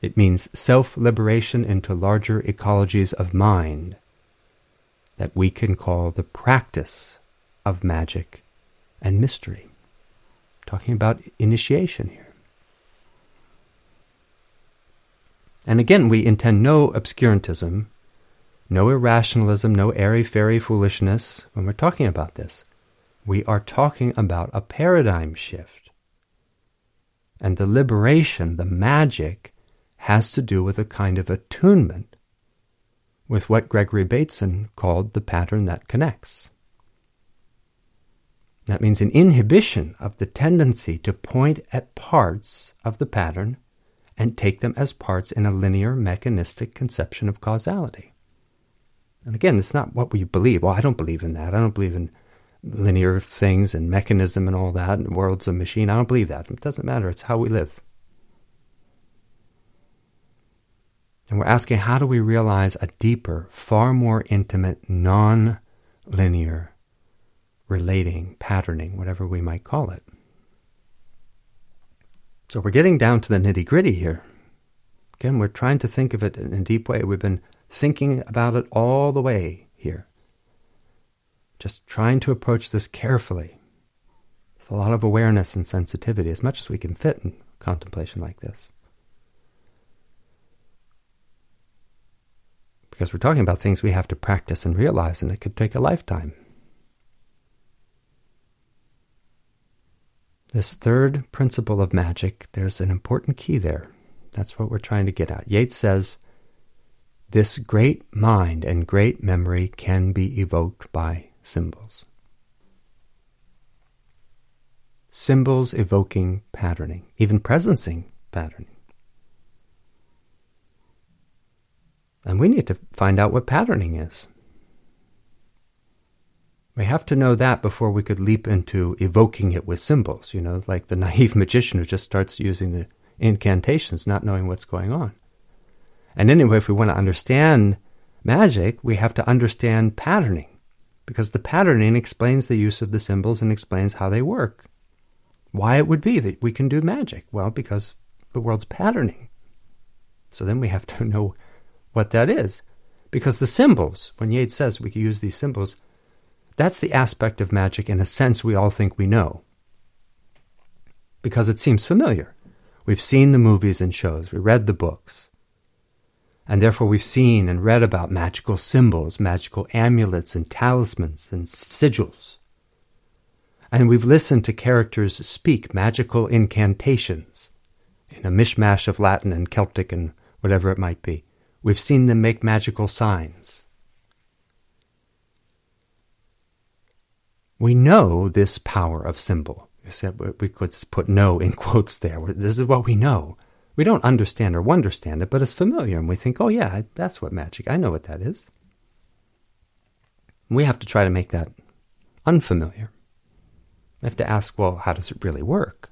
It means self liberation into larger ecologies of mind that we can call the practice of magic and mystery. Talking about initiation here. And again, we intend no obscurantism, no irrationalism, no airy fairy foolishness when we're talking about this. We are talking about a paradigm shift. And the liberation, the magic, has to do with a kind of attunement with what Gregory Bateson called the pattern that connects. That means an inhibition of the tendency to point at parts of the pattern and take them as parts in a linear, mechanistic conception of causality. And again, it's not what we believe. Well, I don't believe in that. I don't believe in linear things and mechanism and all that, and world's a machine. I don't believe that. It doesn't matter. It's how we live. And we're asking, how do we realize a deeper, far more intimate, non linear relating, patterning, whatever we might call it? So we're getting down to the nitty gritty here. Again, we're trying to think of it in a deep way. We've been thinking about it all the way here. Just trying to approach this carefully with a lot of awareness and sensitivity, as much as we can fit in contemplation like this. Because we're talking about things we have to practice and realize, and it could take a lifetime. This third principle of magic, there's an important key there. That's what we're trying to get at. Yeats says, This great mind and great memory can be evoked by symbols. Symbols evoking patterning, even presencing patterning. And we need to find out what patterning is. We have to know that before we could leap into evoking it with symbols, you know, like the naive <laughs> magician who just starts using the incantations, not knowing what's going on. And anyway, if we want to understand magic, we have to understand patterning, because the patterning explains the use of the symbols and explains how they work. Why it would be that we can do magic? Well, because the world's patterning. So then we have to <laughs> know what that is. Because the symbols, when Yeats says we can use these symbols, that's the aspect of magic in a sense we all think we know. Because it seems familiar. We've seen the movies and shows, we read the books. And therefore we've seen and read about magical symbols, magical amulets and talismans and sigils. And we've listened to characters speak magical incantations in a mishmash of Latin and Celtic and whatever it might be. We've seen them make magical signs. We know this power of symbol. We could put know in quotes there. This is what we know. We don't understand or understand it, but it's familiar, and we think, oh, yeah, that's what magic, I know what that is. We have to try to make that unfamiliar. We have to ask, well, how does it really work?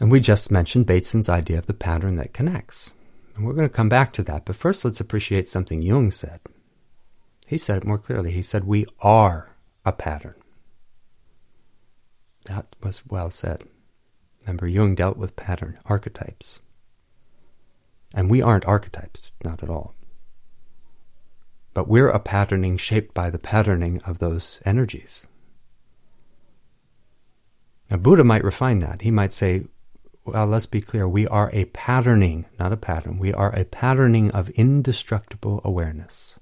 And we just mentioned Bateson's idea of the pattern that connects. And we're going to come back to that, but first let's appreciate something Jung said. He said it more clearly. He said, We are a pattern. That was well said. Remember, Jung dealt with pattern, archetypes. And we aren't archetypes, not at all. But we're a patterning shaped by the patterning of those energies. Now, Buddha might refine that. He might say, well, let's be clear, we are a patterning, not a pattern. We are a patterning of indestructible awareness.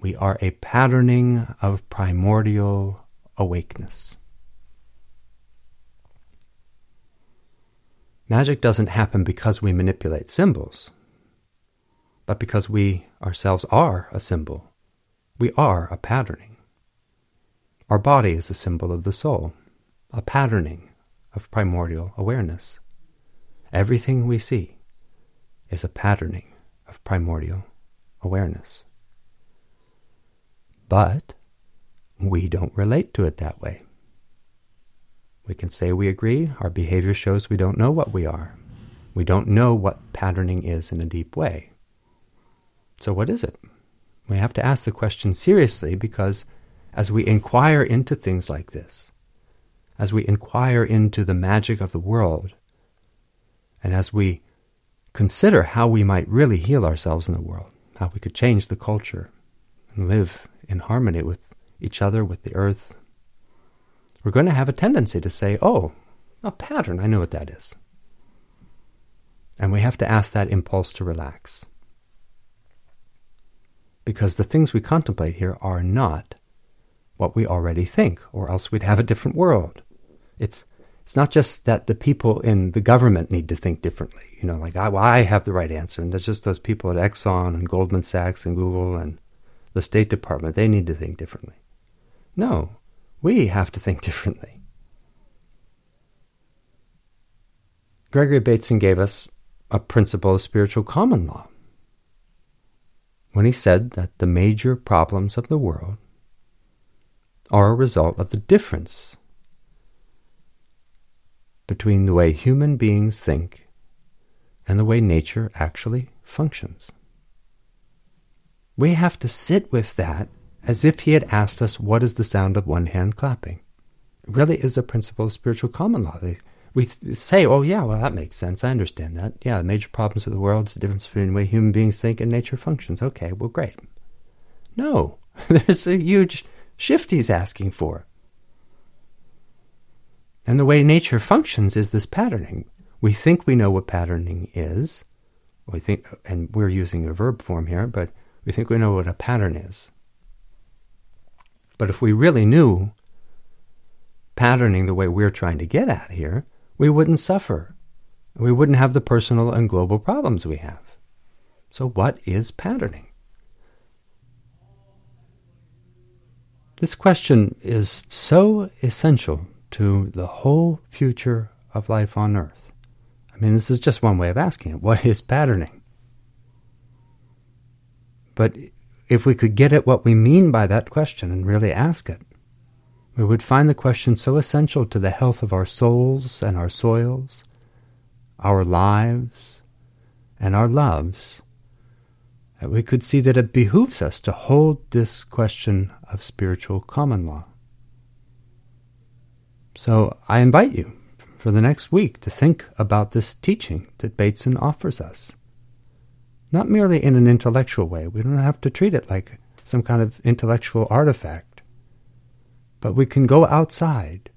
We are a patterning of primordial awakeness. Magic doesn't happen because we manipulate symbols, but because we ourselves are a symbol. We are a patterning. Our body is a symbol of the soul, a patterning of primordial awareness. Everything we see is a patterning of primordial awareness. But we don't relate to it that way. We can say we agree, our behavior shows we don't know what we are. We don't know what patterning is in a deep way. So, what is it? We have to ask the question seriously because as we inquire into things like this, as we inquire into the magic of the world, and as we consider how we might really heal ourselves in the world, how we could change the culture and live in harmony with each other, with the earth, we're going to have a tendency to say, oh, a pattern, I know what that is. And we have to ask that impulse to relax. Because the things we contemplate here are not what we already think, or else we'd have a different world. It's, It's not just that the people in the government need to think differently. You know, like I, well, I have the right answer, and it's just those people at Exxon and Goldman Sachs and Google and the State Department. They need to think differently. No, we have to think <laughs> differently. Gregory Bateson gave us a principle of spiritual common law when he said that the major problems of the world are a result of the difference between the way human beings think and the way nature actually functions. We have to sit with that as if he had asked us, What is the sound of one hand clapping? It really is a principle of spiritual common law. They, we say, Oh, yeah, well, that makes sense. I understand that. Yeah, the major problems of the world is the difference between the way human beings think and nature functions. Okay, well, great. No, <laughs> there's a huge shift he's asking for. And the way nature functions is this patterning. We think we know what patterning is. We think, and we're using a verb form here, but we think we know what a pattern is. But if we really knew patterning the way we're trying to get at here, we wouldn't suffer. We wouldn't have the personal and global problems we have. So, what is patterning? This question is so essential to the whole future of life on earth? I mean, this is just one way of asking it. What is patterning? But if we could get at what we mean by that question and really ask it, we would find the question so essential to the health of our souls and our soils, our lives and our loves, that we could see that it behooves us to hold this question of spiritual common law. So I invite you for the next week to think about this teaching that Bateson offers us. Not merely in an intellectual way, we don't have to treat it like some kind of intellectual artifact, but we can go outside,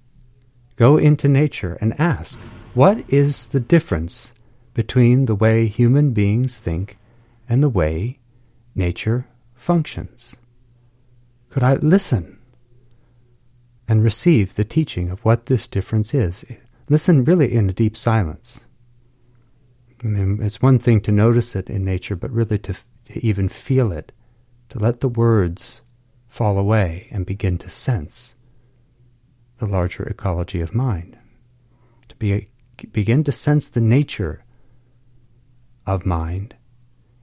go into nature, and ask what is the difference between the way human beings think and the way nature functions? Could I listen? And receive the teaching of what this difference is. Listen really in a deep silence. I mean, it's one thing to notice it in nature, but really to, to even feel it, to let the words fall away and begin to sense the larger ecology of mind, to be, begin to sense the nature of mind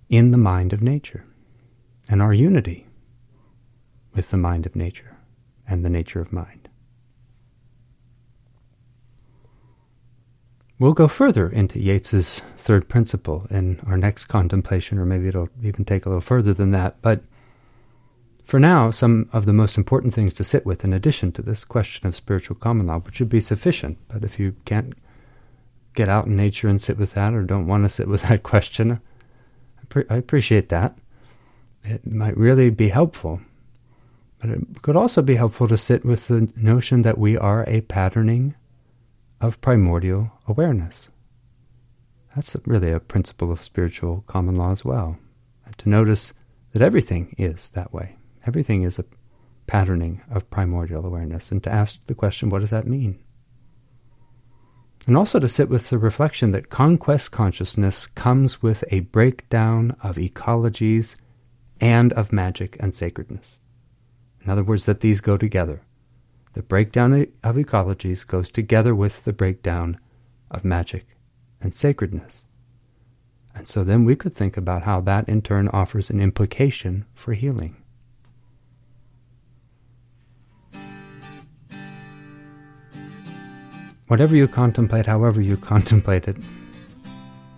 in the mind of nature and our unity with the mind of nature and the nature of mind. We'll go further into Yeats's third principle in our next contemplation, or maybe it'll even take a little further than that. But for now, some of the most important things to sit with, in addition to this question of spiritual common law, which would be sufficient. But if you can't get out in nature and sit with that, or don't want to sit with <laughs> that question, I, pre- I appreciate that. It might really be helpful but it could also be helpful to sit with the notion that we are a patterning of primordial awareness. That's really a principle of spiritual common law as well. To notice that everything is that way. Everything is a patterning of primordial awareness, and to ask the question, what does that mean? And also to sit with the reflection that conquest consciousness comes with a breakdown of ecologies and of magic and sacredness. In other words, that these go together. The breakdown of ecologies goes together with the breakdown of magic and sacredness. And so then we could think about how that in turn offers an implication for healing. Whatever you contemplate, however you <laughs> contemplate it,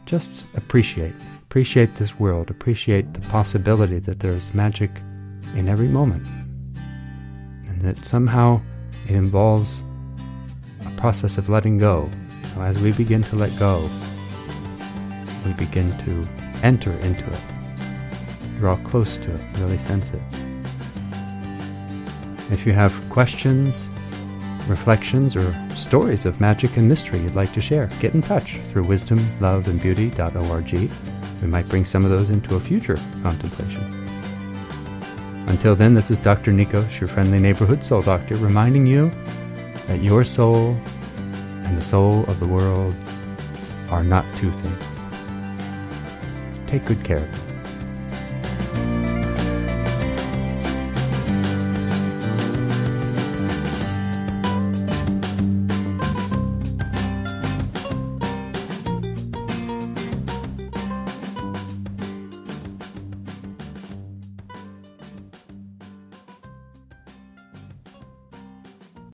just appreciate. Appreciate this world. Appreciate the possibility that there's magic in every moment and that somehow it involves a process of letting go. So as we begin to let go, we begin to enter into it, draw close to it, really sense it. If you have questions, reflections, or stories of magic and mystery you'd like to share, get in touch through wisdomloveandbeauty.org. We might bring some of those into a future contemplation. Until then, this is Dr. Nikos, your friendly neighborhood soul doctor, reminding you that your soul and the soul of the world are not two things. Take good care of them.